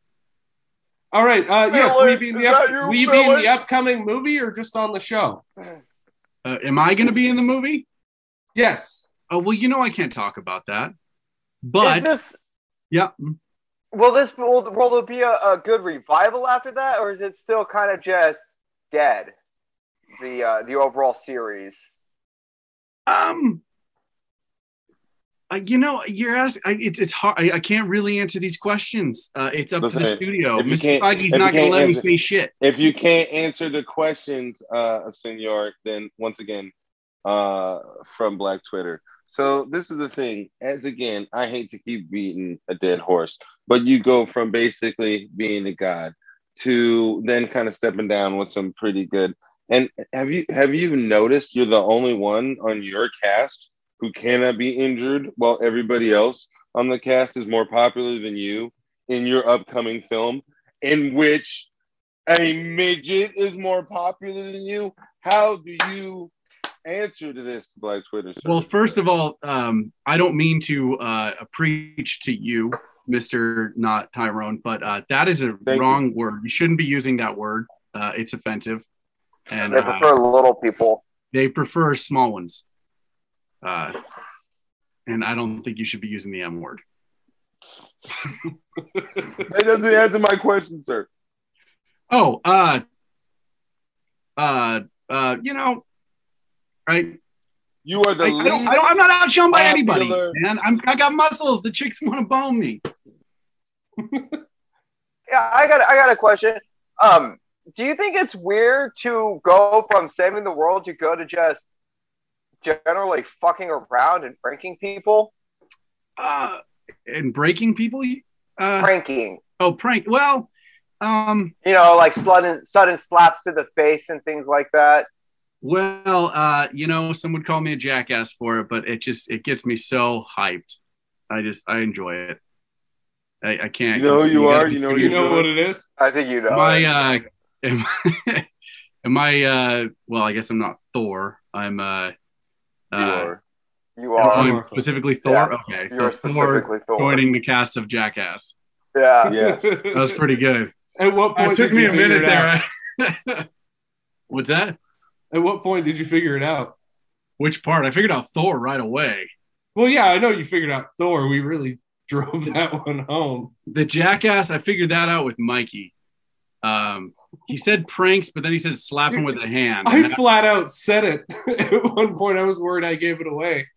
all right. Uh, yes, will you be in the up, you, will you be in the upcoming movie or just on the show? Uh, am I going to be in the movie? Yes. Oh well, you know I can't talk about that. But this yeah, will this will, will there be a, a good revival after that, or is it still kind of just dead? The uh, the overall series. Um, uh, you know, you're asking. I, it's it's hard. I, I can't really answer these questions. Uh, it's up to the studio. Mr. Feige's not going to let me say shit. If you can't answer the questions, uh, senor, then once again, uh, from Black Twitter. So this is the thing. As again, I hate to keep beating a dead horse, but you go from basically being a god to then kind of stepping down with some pretty good. And have you have you noticed you're the only one on your cast who cannot be injured, while everybody else on the cast is more popular than you in your upcoming film, in which a midget is more popular than you? How do you answer to this, Black Twitter? Well, first of all, um, I don't mean to uh, preach to you, Mister Not Tyrone, but uh, that is a Thank wrong word. You shouldn't be using that word. Uh, it's offensive, and They uh, prefer little people. they prefer small ones. Uh, and I don't think you should be using the M word. that doesn't answer my question, sir. Oh, uh, uh, uh, you know, right. You are the I, I least. don't, I don't, I'm not outshone by anybody, man. I'm, I got muscles. The chicks want to bone me. Yeah, I got I got a question. Um, do you think it's weird to go from saving the world to go to just generally fucking around and pranking people? Uh, and breaking people. Uh, Pranking, oh, prank. Well, um, you know, like sudden sudden slaps to the face and things like that. well, uh, you know, some would call me a jackass for it, but it just it gets me so hyped. I just I enjoy it. I, I can't. You know who you gotta are, be you know pretty You You're know what it is? I think you know. Am I, it. uh, am, am I, uh, well, I guess I'm not Thor. I'm, uh, you uh, are. You am are. I Thor. specifically Thor? Yeah, okay. You So are Thor Thor. joining the cast of Jackass. Yeah. Yes. That was pretty good. At what point It took did me you a minute there. What's that? At what point did you figure it out? Which part? I figured out Thor right away. Well, yeah, I know you figured out Thor. We really drove that one home. The Jackass, I figured that out with Mikey. Um, he said pranks, but then he said slap him with a hand. I flat out said it. At one point, I was worried I gave it away.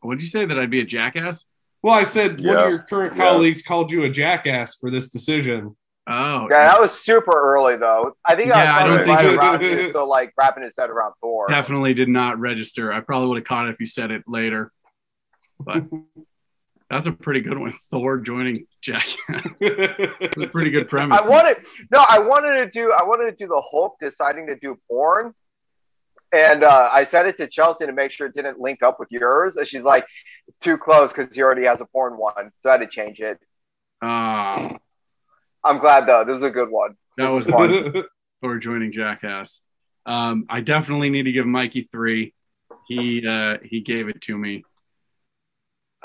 what did you say that I'd be a jackass? Well, I said one of your current Yeah. colleagues called you a jackass for this decision. Oh, Yeah, that was super early though. I think Yeah, I I was don't probably think right around here, so like wrapping his head around Thor. definitely did not register. I probably would have caught it if you said it later. But that's a pretty good one. Thor joining Jackass. It's a pretty good premise. I wanted no, I wanted to do I wanted to do the Hulk deciding to do porn. And uh, I sent it to Chelsea to make sure it didn't link up with yours. And she's like, it's too close because he already has a porn one. So I had to change it. Ah, I'm glad though. This was a good one. that was fun. Thor joining Jackass. Um, I definitely need to give Mikey three. He uh, he gave it to me.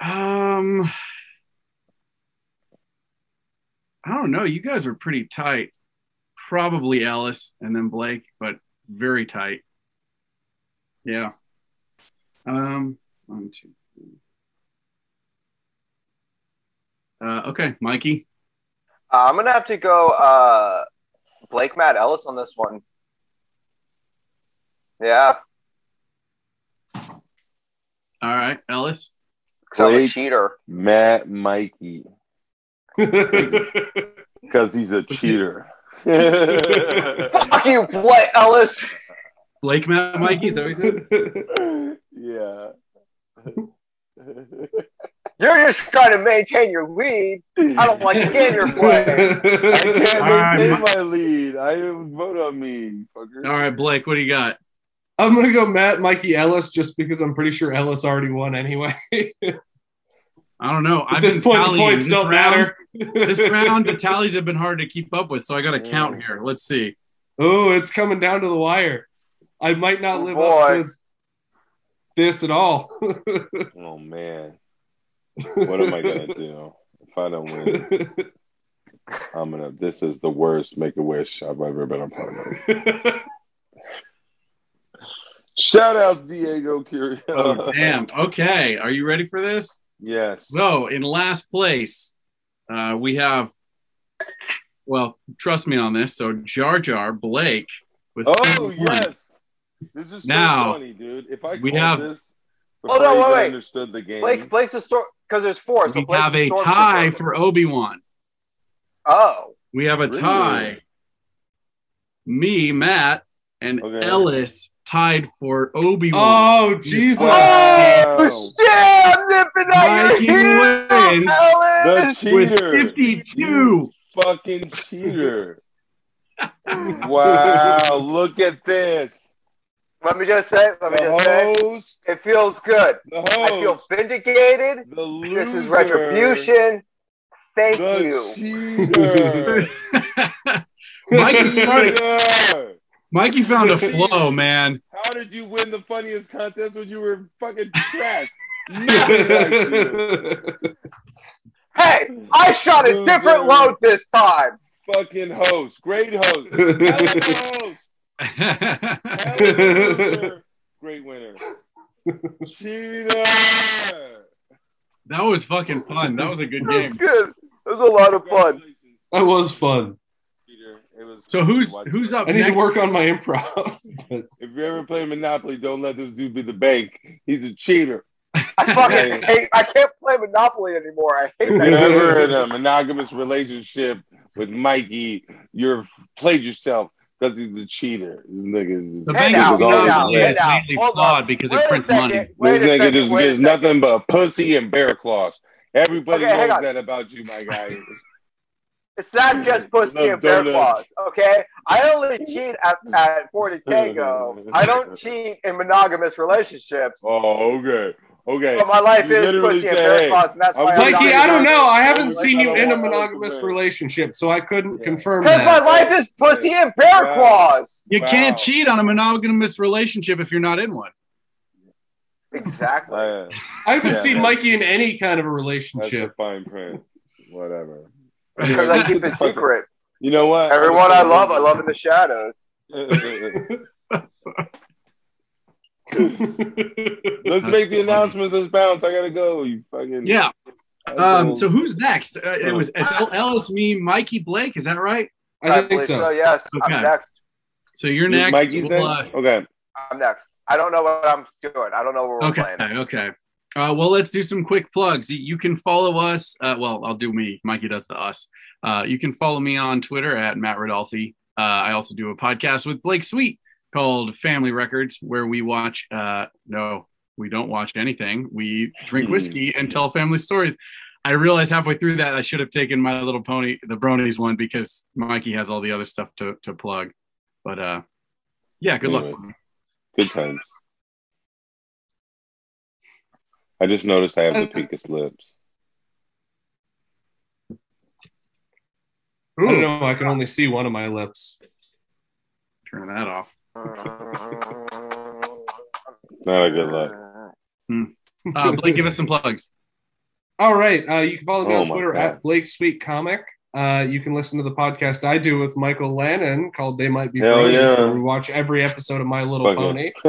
Um, I don't know. You guys are pretty tight. Probably Ellis and then Blake, but very tight. Yeah. Um. One, two, three. Uh, okay, Mikey. Uh, I'm gonna have to go uh, Blake Matt Ellis on this one. Yeah, All right, Ellis. 'Cause I'm a cheater. Matt Mikey. Because he's a cheater. Fuck you, Blake Ellis. Blake Matt Mikey, is that what you said? yeah. You're just trying to maintain your lead. I don't like the game you're playing. I can't maintain Mi- my lead. I didn't vote on me, fucker. All right, Blake, what do you got? I'm gonna go Matt Mikey Ellis just because I'm pretty sure Ellis already won anyway. I don't know. At I've this been point, the points don't round- matter. this round, the tallies have been hard to keep up with, so I got to count here. Let's see. Oh, it's coming down to the wire. I might not Oh, live boy. up to this at all. Oh man. What am I gonna do if I don't win? I'm gonna. This is the worst Make a Wish I've ever been a part of. Shout out Diego Curio. Oh, damn. Okay. Are you ready for this? yes. So, in last place, uh, we have, well, trust me on this. So, Jar Jar Blake with Oh yes. This is so Now, funny, dude. If I we have- this Hold before on, wait, even wait. understood the game. Blake, Blake's a store because there's four. So We Blake's have a stormtrooper. tie for Obi Wan. Oh, We have a Really? tie. Me, Matt, and Okay. Ellis tied for Obi Wan. oh Jesus! Wow. oh shit! I'm nipping at Mikey your wins. The heels, Ellis. with cheater. 52. Fucking cheater. wow, look at this. Let me just say. Let me The just say. It feels good. the I feel vindicated. the loser, This is retribution. Thank the you. cheater. Mikey, started, Cheater. Mikey found a flow, man. How did you win the funniest contest when you were fucking trash? Like. Hey, I shot a different load this time. Fucking host. Great host. Hell of a host. Hell of a loser. Great winner. Cheater. that was fucking fun. That was a good That was game. good. It was a lot of fun. That was fun. Cheater. It was So who's who's up I need next? to work on my improv. but If you ever play Monopoly, don't let this dude be the bank. He's a cheater. I fucking hate. I can't play Monopoly anymore. I hate If that. you're ever in a monogamous relationship with Mikey, you're played yourself because he's a cheater. This nigga is The Hey bank now, of hey Monopoly now, hey is now. mainly flawed because Wait it a prints money. This nigga second. just Wait a gets second. nothing but pussy and bear claws. Everybody Okay, knows that about you, my guy. It's not just pussy Love and bear claws, okay? I only cheat at, at Four to Tango. I don't cheat in monogamous relationships. Oh, okay. Okay. But my life You is literally pussy and say, bear claws, and that's I'm why I'm Mikey, not Mikey, I don't know. I haven't seen you in a monogamous relationship, so I couldn't Yeah. confirm Because my that. life is pussy and bear Wow. claws. You Wow. can't cheat on a monogamous relationship if you're not in one. Exactly. I haven't Yeah, seen man. Mikey in any kind of a that's the relationship. fine print. Whatever. Because I keep it secret. You know what? Everyone I love, I love in the shadows. Let's make the announcements. Let's bounce. I gotta go. You fucking Yeah. Um. So who's next? Uh, it was it's El- Ellis, me, Mikey, Blake. Is that right? I, think believe so. Yes, Okay. I'm next. So you're next. Mikey's We'll, next? uh, Okay. I'm next. I don't know what I'm doing. I don't know where we're okay. playing. Okay. Uh, well, let's do some quick plugs. You can follow us. Uh, well, I'll do me. Mikey does the us. Uh, you can follow me on Twitter at Matt Rodolfi. Uh, I also do a podcast with Blake Sweet called Family Records, where we watch. Uh, no, we don't watch anything. We drink whiskey and tell family stories. I realized halfway through that I should have taken my little pony, the Bronies one, because Mikey has all the other stuff to to plug. But uh, yeah, good luck. Good times. I just noticed I have the peakest lips. I don't know. I can only see one of my lips. Turn that off. Not a good look. Uh, Blake, give us some plugs. All right. Uh, you can follow me Oh on Twitter God. at Blake Sweet Comic. Uh, you can listen to the podcast I do with Michael Lannon called They Might Be Hell Brothers, yeah. where we watch every episode of My Little Fuck Pony.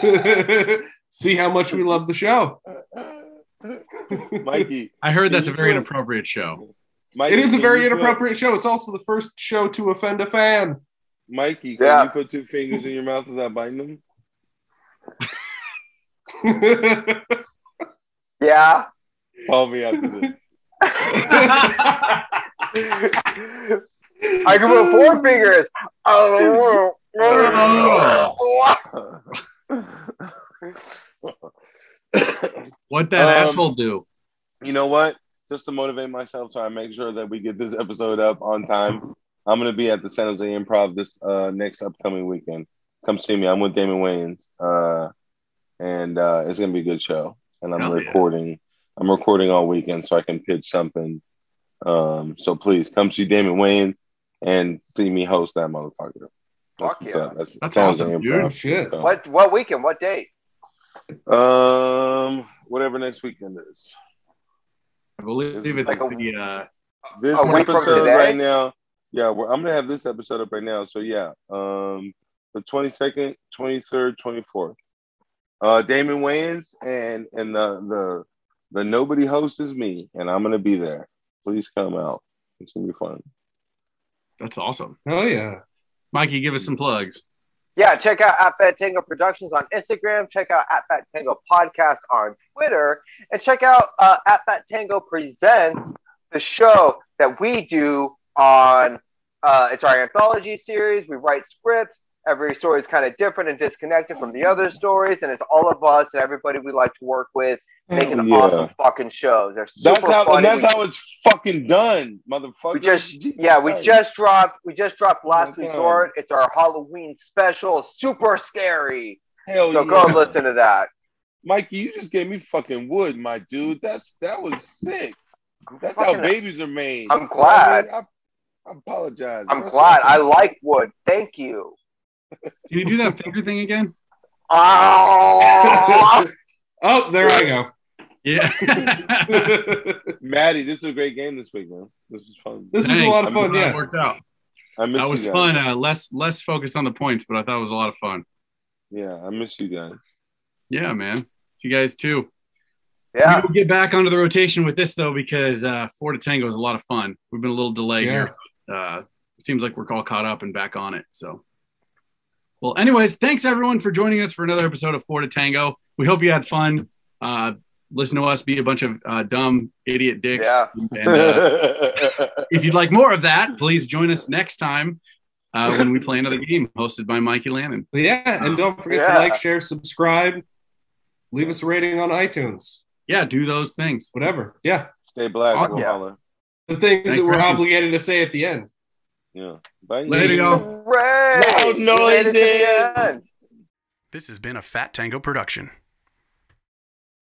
it. See how much we love the show. Mikey, I heard that's a very put- inappropriate show. Mikey, It is a very you put- inappropriate show. It's also the first show to offend a fan. Mikey, can Yeah. you put two fingers in your mouth without biting them? Yeah. Call me after this. I can put four fingers. What that Um, asshole do? you know what? Just to motivate myself, so I make sure that we get this episode up on time. I'm gonna be at the San Jose Improv this uh, next upcoming weekend. Come see me. I'm with Damon Wayans, uh, and uh, it's gonna be a good show. And I'm Hell yeah. recording. I'm recording all weekend, so I can pitch something. Um, so please come see Damon Wayans and see me host that motherfucker. Fuck what's yeah. That's, That's San Jose awesome, Improv. dude. Shit. So, What what weekend? What date? Um, whatever next weekend is. I believe It's it's like a- the uh, this A week from episode today? right now. Yeah, we're, I'm gonna have this episode up right now. So yeah, um, the 22nd, 23rd, 24th. Uh, Damon Wayans and and the the the nobody host is me, and I'm gonna be there. Please come out. It's gonna be fun. that's awesome. Oh yeah. Mikey, give us some plugs. Yeah, check out at Fat Tango Productions on Instagram. Check out at Fat Tango Podcast on Twitter, and check out uh, at Fat Tango Presents, the show that we do on. Uh, it's our anthology series. We write scripts. Every story is kind of different and disconnected from the other stories, and it's all of us and everybody we like to work with making Hell yeah. awesome fucking shows. They're super That's how funny. and that's We- how it's fucking done, motherfucker. we just yeah we just dropped we just dropped Oh my last God. resort it's our halloween special super scary hell so yeah. go and listen to that Mikey, you just gave me fucking wood, my dude. That's that was sick. That's how babies are made. I'm glad. I, mean? I, I apologize. i'm That's glad i like wood thank you Can you do that finger thing again? oh, Oh, there I go. Yeah. Maddie, this is a great game this week, man. This was fun. This is a lot of fun, glad it yeah. worked out. I miss That you was guys. fun. Uh, less less focus on the points, but I thought it was a lot of fun. Yeah, I miss you guys. Yeah, man. See you guys too. yeah We'll get back onto the rotation with this though, because uh, Four to Tango is a lot of fun. We've been a little delayed Yeah. here. Uh, it seems like we're all caught up and back on it. So, well, anyways, thanks everyone for joining us for another episode of Four to Tango. We hope you had fun. Uh, listen to us be a bunch of uh, dumb idiot dicks. Yeah. And uh, if you'd like more of that, please join us next time uh, when we play another game hosted by Mikey Lannon. Yeah, and don't forget Yeah. to like, share, subscribe, leave us a rating on iTunes, Yeah, do those things. whatever. Yeah, Stay black. Awesome. We'll holler. the things Thanks that we're having- obligated to say at the end. Yeah. Bye. Later, y'all. Loud You made it to the noises. This has been a Fat Tango production.